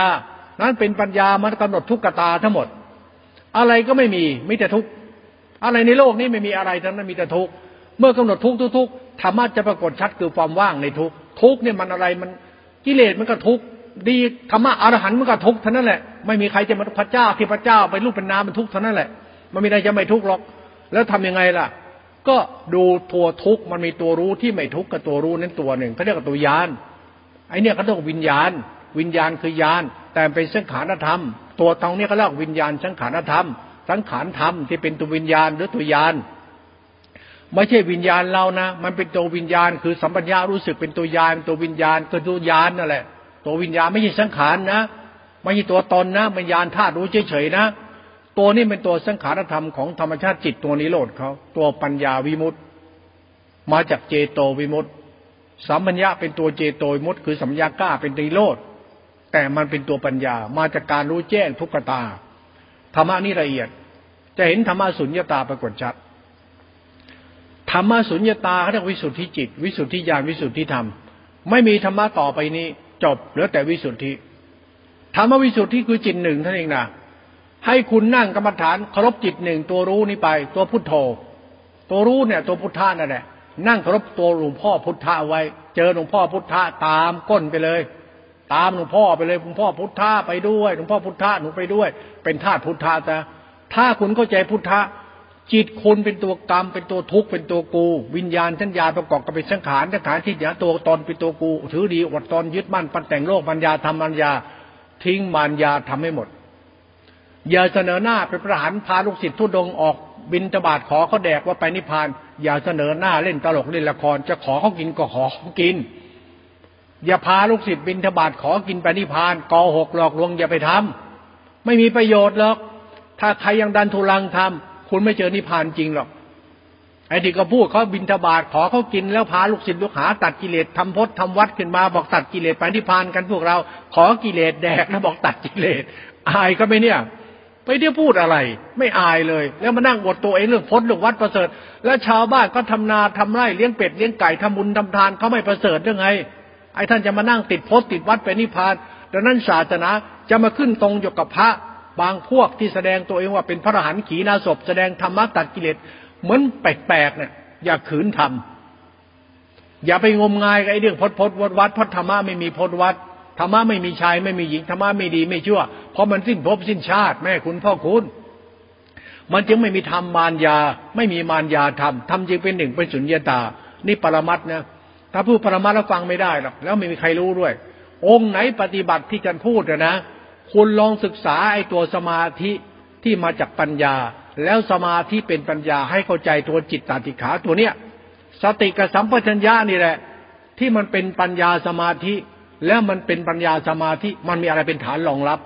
นั้นเป็นปัญญามันกำหนดทุกขตาทั้งหมด อะไรก็ไม่มีไม่แต่ทุกอะไรในโลกนี้ไม่มีอะไรทั้งนั้นมีแต่ทุก เมื่อกำหนดทุกทุกธรรมะจะปรากฏชัดคือความว่างในทุกทุกเนี่ยมันอะไรมันกิเลสมันก็ทุกดีธรรมะอรหันต์มันก็ทุกเท่านั้นแหละไม่มีใครจะมาพระเจ้าที่พระเจ้าไปรูปเป็นนามมันทุกเท่านั้นแหละมันไม่ได้จะไม่ทุกหรอก แล้วทํำยังไงล่ะ ก็ดูตัวทุกมันมีตัวรู้ที่ไม่ทุกกับตัวรู้นั้นตัวหนึ่งเขาเรียกว่าตัวยานไอเนี่ยเขาเรียกวิญญาณ วิญญาณคือยาน แต่เป็นสังขารธรรม ตัวตรงนี้เขาเรียกวิญญาณสังขารธรรม สังขารธรรมที่เป็นตัววิญญาณหรือตัวยาน ไม่ใช่วิญญาณเรานะ มันเป็นตัววิญญาณ คือสัมปัญญารู้สึกเป็นตัวยานตัววิญญาณคือตัวยานนั่นแหละ ตัววิญญาณไม่ใช่สังขารนะ ไม่ใช่ตัวตนนะวิญญาณธาตุรู้เฉยๆนะ ตัวนี้เป็นตัวสังขารธรรมของธรรมชาติจิตตัวนิโรธเขาตัวปัญญาวิมุตต์มาจากเจโตวิมุตต์สัมปัญญาเป็นตัวเจโตวิมุตต์คือสัมยาก้าเป็นนิโรธแต่มันเป็นตัวปัญญามาจากการรู้แจ้งทุกตาธรรมะนี่ละเอียด จะเห็นธรรมะสุญญตาปรากฏชัด ธรรมะสุญญตาเขาเรียกวิสุทธิจิต วิสุทธิญาณวิสุทธิธรรม ไม่มีธรรมะต่อไปนี้ จบเหลือแต่วิสุทธิธรรมวิสุทธิคือจิตหนึ่งท่านเองนะให้คุณนั่งกรรมฐานเคารพจิตหนึ่งตัวรู้นี้ไป ตัวพุทโธ ตัวรู้เนี่ย ตัวพุทธะนั่นแหละนั่งเคารพตัวหลวงพ่อพุทธะไว้ เจอหลวงพ่อพุทธะตามก้นไปเลย ตามหลวงพ่อไปเลยหลวงพ่อพุทธะไปด้วยหลวงพ่อพุทธะหนูไปด้วย เป็นธาตุพุทธะแต่ถ้าคุณเข้าใจพุทธะ จิตคุณเป็นตัวกรรม เป็นตัวทุกข์เป็นตัวกู วิญญาณทัญญาประกอบกับเป็นสังขารสังขารที่เดียตัวตนเป็นตัวกู ถือดีอดตนยึดมั่นปันแต่งโลกปัญญาทำปัญญา ทิ้งปัญญาทำให้หมด อย่าเสนอหน้าไปประหารพาลูกศิษย์ทุดงออกบินตบาทขอเขาแดกว่าไปนิพพาน อย่าเสนอหน้าเล่นตลกเล่นละคร จะขอเขากินก็ขอเขากิน อย่าพาลูกศิษย์บินทบาทขอกินไปนิพพานกอหกหลอกลวงอย่าไปทำไม่มีประโยชน์หรอกถ้าใครยังดันทุลังทำ คุณไม่เจอนิพพานจริงหรอกไอ้ที่ก็พูดเขาบินทบาทขอเขากินแล้วพาลูกศิษย์ลูกหา ตัดกิเลสทำพจน์ทำวัดขึ้นมาบอกตัดกิเลสไปนิพพานกันพวกเรา ขอกิเลสแดกนะบอกตัดกิเลสอายก็ไม่เนี่ยไปเที่ยวพูดอะไร ไม่อายเลย แล้วมานั่งบทตัวเองเรื่องพจน์เรื่องวัดประเสริฐ แล้วชาวบ้านก็ทำนาทำไร่เลี้ยงเป็ดเลี้ยงไก่ทำบุญทำทานเขาไม่ประเสริฐยังไงไอ้ท่านจะมานั่งติดพจน์ติดวัดไปนิพพานดังนั้นศาสนาจะมาขึ้นตรงอยู่กับพระ บางพวกที่แสดงตัวเองว่าเป็นพระอรหันต์ขีณาศพแสดงธรรมะตัดกิเลสเหมือนแปลกๆเนี่ยอย่าขืนทำอย่าไปงมงายกับไอ้เรื่องพจน์พจน์วัดวัดพระธรรมะไม่มีพจน์วัดธรรมะไม่มีชายไม่มีหญิงธรรมะไม่ดีไม่ชั่ว เพราะมันสิ้นภพสิ้นชาติ แม่คุณพ่อคุณมันจึงไม่มีธรรมมารยา ไม่มีมารยาธรรมธรรมจึงเป็นหนึ่งเป็นสุญญาตา นี่ปรมัตนะถ้าพูดปรมัตแล้วฟังไม่ได้หรอกแล้วไม่มีใครรู้ด้วย องค์ไหนปฏิบัติที่จะพูดนะ คุณลองศึกษาไอ้ตัวสมาธิที่มาจากปัญญา แล้วสมาธิเป็นปัญญาให้เข้าใจตัวจิตตาติขาตัวเนี้ยสติกับสัมปชัญญะนี่แหละ ที่มันเป็นปัญญาสมาธิ แล้วมันเป็นปัญญาสมาธิมันมีอะไรเป็นฐานรองรับ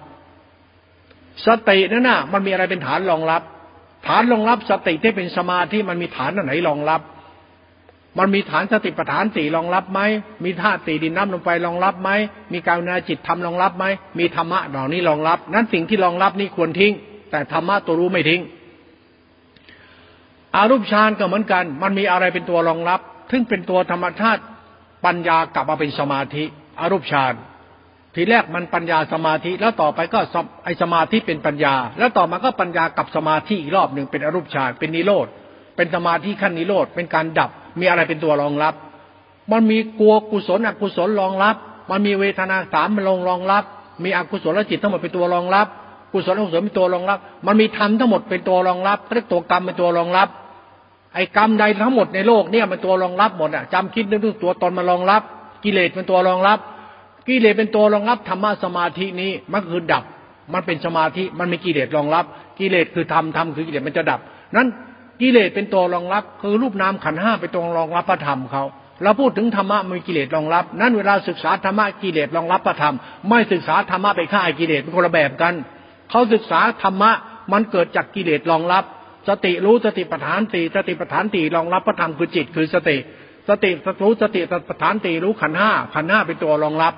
สตินั่นน่ะ มันมีอะไรเป็นฐานรองรับ ฐานรองรับสติที่เป็นสมาธิมันมีฐานไหนรองรับ มันมีฐานสติปัฏฐานสี่รองรับไหม มีธาตุสี่ดินน้ำลมไฟรองรับไหม มีการนาจิตทำรองรับไหม มีธรรมะเหล่านี้รองรับ นั้นสิ่งที่รองรับนี่ควรทิ้ง แต่ธรรมะตัวรู้ไม่ทิ้ง อารูปฌานก็เหมือนกัน มันมีอะไรเป็นตัวรองรับ ซึ่งเป็นตัวธรรมชาติปัญญากลับมาเป็นสมาธิอารูปฌานทีแรกมันปัญญาสมาธิ แล้วต่อไปก็ไอสมาธิเป็นปัญญา แล้วต่อมาก็ปัญญากับสมาธิอีกรอบหนึ่งเป็นอรูปฌานเป็นนิโรธเป็นสมาธิขั้นนิโรธเป็นการดับ มีอะไรเป็นตัวรองรับ มันมีกลัวกุศลอกุศลรองรับ มันมีเวทนาสามมันลงรองรับ มีอกุศลจิตทั้งหมดเป็นตัวรองรับ กุศลอกุศลเป็นตัวรองรับ มันมีธรรมทั้งหมดเป็นตัวรองรับเรียกตัวกรรมเป็นตัวรองรับ ไอ้กรรมใดทั้งหมดในโลกเนี่ยมันตัวรองรับหมดอะจำคิดนึกตัวตนมารองรับ กิเลสเป็นตัวรองรับ กิเลสเป็นตัวรองรับธรรมะสมาธินี้มันคือดับ มันเป็นสมาธิมันมีกิเลสรองรับ กิเลสคือธรรมธรรมคือกิเลสมันจะดับนั้น กิเลสเป็นตัวรองรับ คือรูปนามขันห้าเป็นตัวรองรับพระธรรมเขาเราพูดถึงธรรมะมีกิเลสรองรับ นั้นเวลาศึกษาธรรมะกิเลสรองรับพระธรรม ไม่ศึกษาธรรมะไปฆ่ากิเลสเป็นคนละแบบกันเขาศึกษาธรรมะมันเกิดจากกิเลสรองรับ สติรู้สติปัฏฐานตีสติปัฏฐานตีรองรับพระธรรมคือจิตคือสติ สติรู้สติปัฏฐานตีรู้ขันห้าขันห้าเป็นตัวรองรับ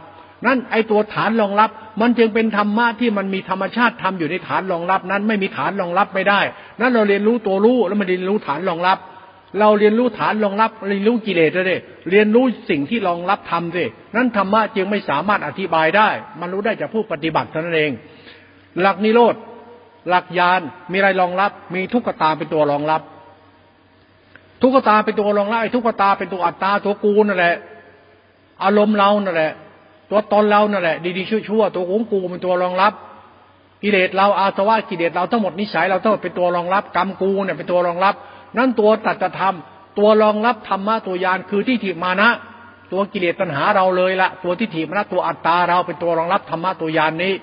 นั่นไอตัวฐานรองรับ มันจึงเป็นธรรมะที่มันมีธรรมชาติทำอยู่ในฐานรองรับ นั้นไม่มีฐานรองรับไม่ได้ นั้นเราเรียนรู้ตัวรู้แล้วมันเรียนรู้ฐานรองรับ เราเรียนรู้ฐานรองรับเรียนรู้กิเลสเลยเรียนรู้สิ่งที่รองรับทำสินั้นธรรมะจึงไม่สามารถอธิบายได้ มันรู้ได้จากผู้ปฏิบัติเท่านั้นเอง หลักนิโรธหลักยานมีอะไรรองรับ มีทุกขตาเป็นตัวรองรับ ทุกขตาเป็นตัวรองรับไอ้ทุกขตาเป็นตัวอัตตาตัวกูนั่นแหละอารมณ์เรานั่นแหละ ตัวตนเรานั่นแหละ ดีๆชั่วๆตัวของกูเป็นตัวรองรับกิเลสเราอาสวะกิเลสเราทั้งหมดนิสัยเราทั้งหมดเป็นตัวรองรับกรรมกูเนี่ยเป็นตัวรองรับ นั่นตัวตัดธรรม ตัวรองรับธรรมะตัวยานคือที่ถิมานะ ตัวกิเลสตัณหาเราเลยละตัวที่ถิมานะตัวอัตตาเราเป็นตัวรองรับธรรมะตัวยานนี้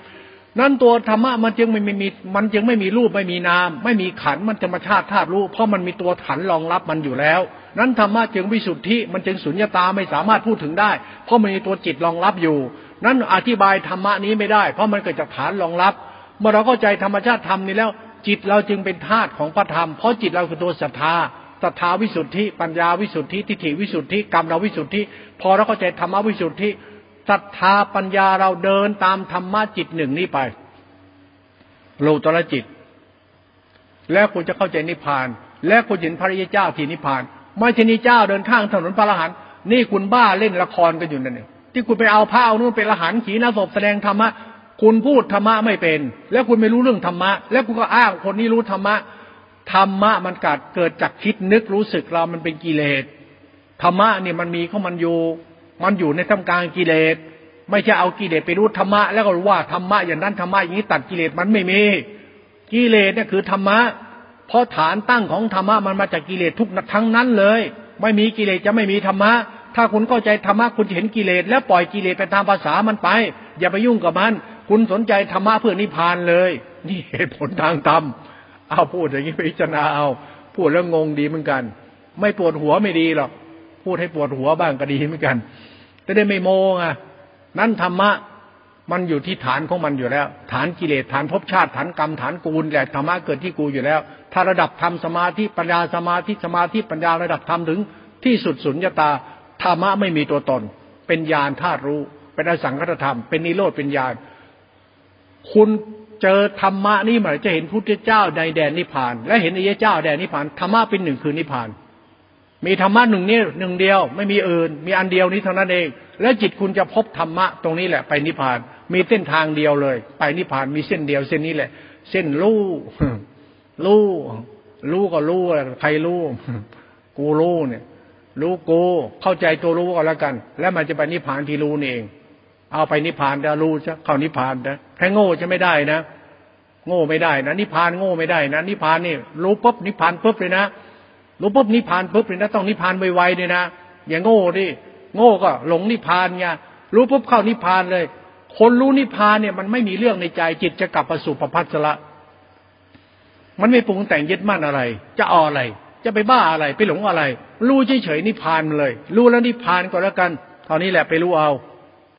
นั้นตัวธรรมะมันจึงไม่มีมันจึงไม่มีรูปไม่มีนาม ไม่มีขันมันธรรมชาติธาตุรู้เพราะมันมีตัวขันรองรับมันอยู่แล้ว นั้นธรรมะจึงวิสุทธิมันจึงสุญญตาไม่สามารถพูดถึงได้ เพราะมันมีตัวจิตรองรับอยู่ นั้นอธิบายธรรมะนี้ไม่ได้ เพราะมันเกิดจากฐานรองรับ เมื่อเราเข้าใจธรรมชาติธรรมนี้แล้ว จิตเราจึงเป็นธาตุของพระธรรม เพราะจิตเราคือตัวศรัทธาศรัทธาวิสุทธิ ปัญญาวิสุทธิทิฏฐิวิสุทธิกรรมเราวิสุทธิ พอเราเข้าใจธรรมวิสุทธิ ศรัทธาปัญญาเราเดินตามธรรมะจิตหนึ่งนี้ไปโลตระจิต แล้วคุณจะเข้าใจนิพพาน แล้วคุณเห็นพระยเจ้าที่นิพพาน ไม่ใช่นิเจ้าเดินข้างถนนพระรหันนี่คุณบ้าเล่นละครกันอยู่นั่นเองที่คุณไปเอาผ้าเอานู่นเป็นละหันขีนาศพแสดงธรรมะคุณพูดธรรมะไม่เป็น แล้วคุณไม่รู้เรื่องธรรมะ แล้วคุณก็อ้างคนนี้รู้ธรรมะธรรมะมันกัดเกิดจากคิดนึกรู้สึกเรามันเป็นกิเลสธรรมะเนี่ยมันมีเขามันอยู่ มันอยู่ในท่ามกลางกิเลส ไม่ใช่เอากิเลสไปรู้ธรรมะ แล้วก็ว่าธรรมะอย่างนั้นธรรมะอย่างนี้ตัดกิเลสมันไม่มี กิเลสเนี่ยคือธรรมะ เพราะฐานตั้งของธรรมะมันมาจากกิเลสทุกทั้งนั้นเลย ไม่มีกิเลสจะไม่มีธรรมะ ถ้าคุณเข้าใจธรรมะคุณจะเห็นกิเลสแล้วปล่อยกิเลสไปตามภาษามันไป อย่าไปยุ่งกับมัน คุณสนใจธรรมะเพื่อนิพพานเลย นี่เหตุผลทางธรรมเอาพูดอย่างนี้ไปพิจารณาเอาพูดแล้วงงดีเหมือนกัน ไม่ปวดหัวไม่ดีหรอกพูดให้ปวดหัวบ้างก็ดีเหมือนกัน จะได้ไม่โมงอะนั้นธรรมะมันอยู่ที่ฐานของมันอยู่แล้ว ฐานกิเลสฐานภพชาติฐานกรรมฐานกูลแหละธรรมะเกิดที่กูอยู่แล้ว ถ้าระดับธรรมสมาธิปัญญาสมาธิสมาธิปัญญาระดับธรรมถึง ที่สุดสุญญตาธรรมะไม่มีตัวตน เป็นญาณธาตุรู้ เป็นอสังคตธรรม เป็นนิโรธเป็นญาณคุณเจอธรรมะนี่หมายจะเห็นพุทธเจ้าในแดนนิพพาน และเห็นอริยเจ้าแดนนิพพานธรรมะเป็นหนึ่งคือนิพพาน มีธรรมะหนึ่งนี่หนึ่งเดียว ไม่มีอื่น มีอันเดียวนี้เท่านั้นเอง แล้วจิตคุณจะพบธรรมะตรงนี้แหละไปนิพพาน มีเส้นทางเดียวเลย ไปนิพพานมีเส้นเดียวเส้นนี้แหละ เส้นรู้รู้รู้ก็รู้ใครรู้กูรู้เนี่ย รู้กูเข้าใจตัวรู้ก็แล้วกัน แล้วมันจะไปนิพพานที่รู้นี่เอง เอาไปนิพพานจะรู้จะเข้านิพพานนะแค่โง่จะไม่ได้นะโง่ไม่ได้นะนิพพานโง่ไม่ได้นะนิพพานนี่รู้ปุ๊บนิพพานปุ๊บเลยนะ รู้ปุ๊บนิพพานปุ๊บเลยนะต้องนิพพานไวๆเลยนะอย่าโง่ดิโง่ก็หลงนิพพานไงรู้ปุ๊บเข้านิพพานเลย คนรู้นิพพานเนี่ยมันไม่มีเรื่องในใจจิตจะกลับประสู่ประพัสละมันไม่ปรุงแต่งยึดมั่นอะไร จะเอาอะไร จะไปบ้าอะไร ไปหลงอะไร รู้เฉยๆนิพพานเลย รู้แล้วนิพพานก็แล้วกันเท่านี้แหละไปรู้เอา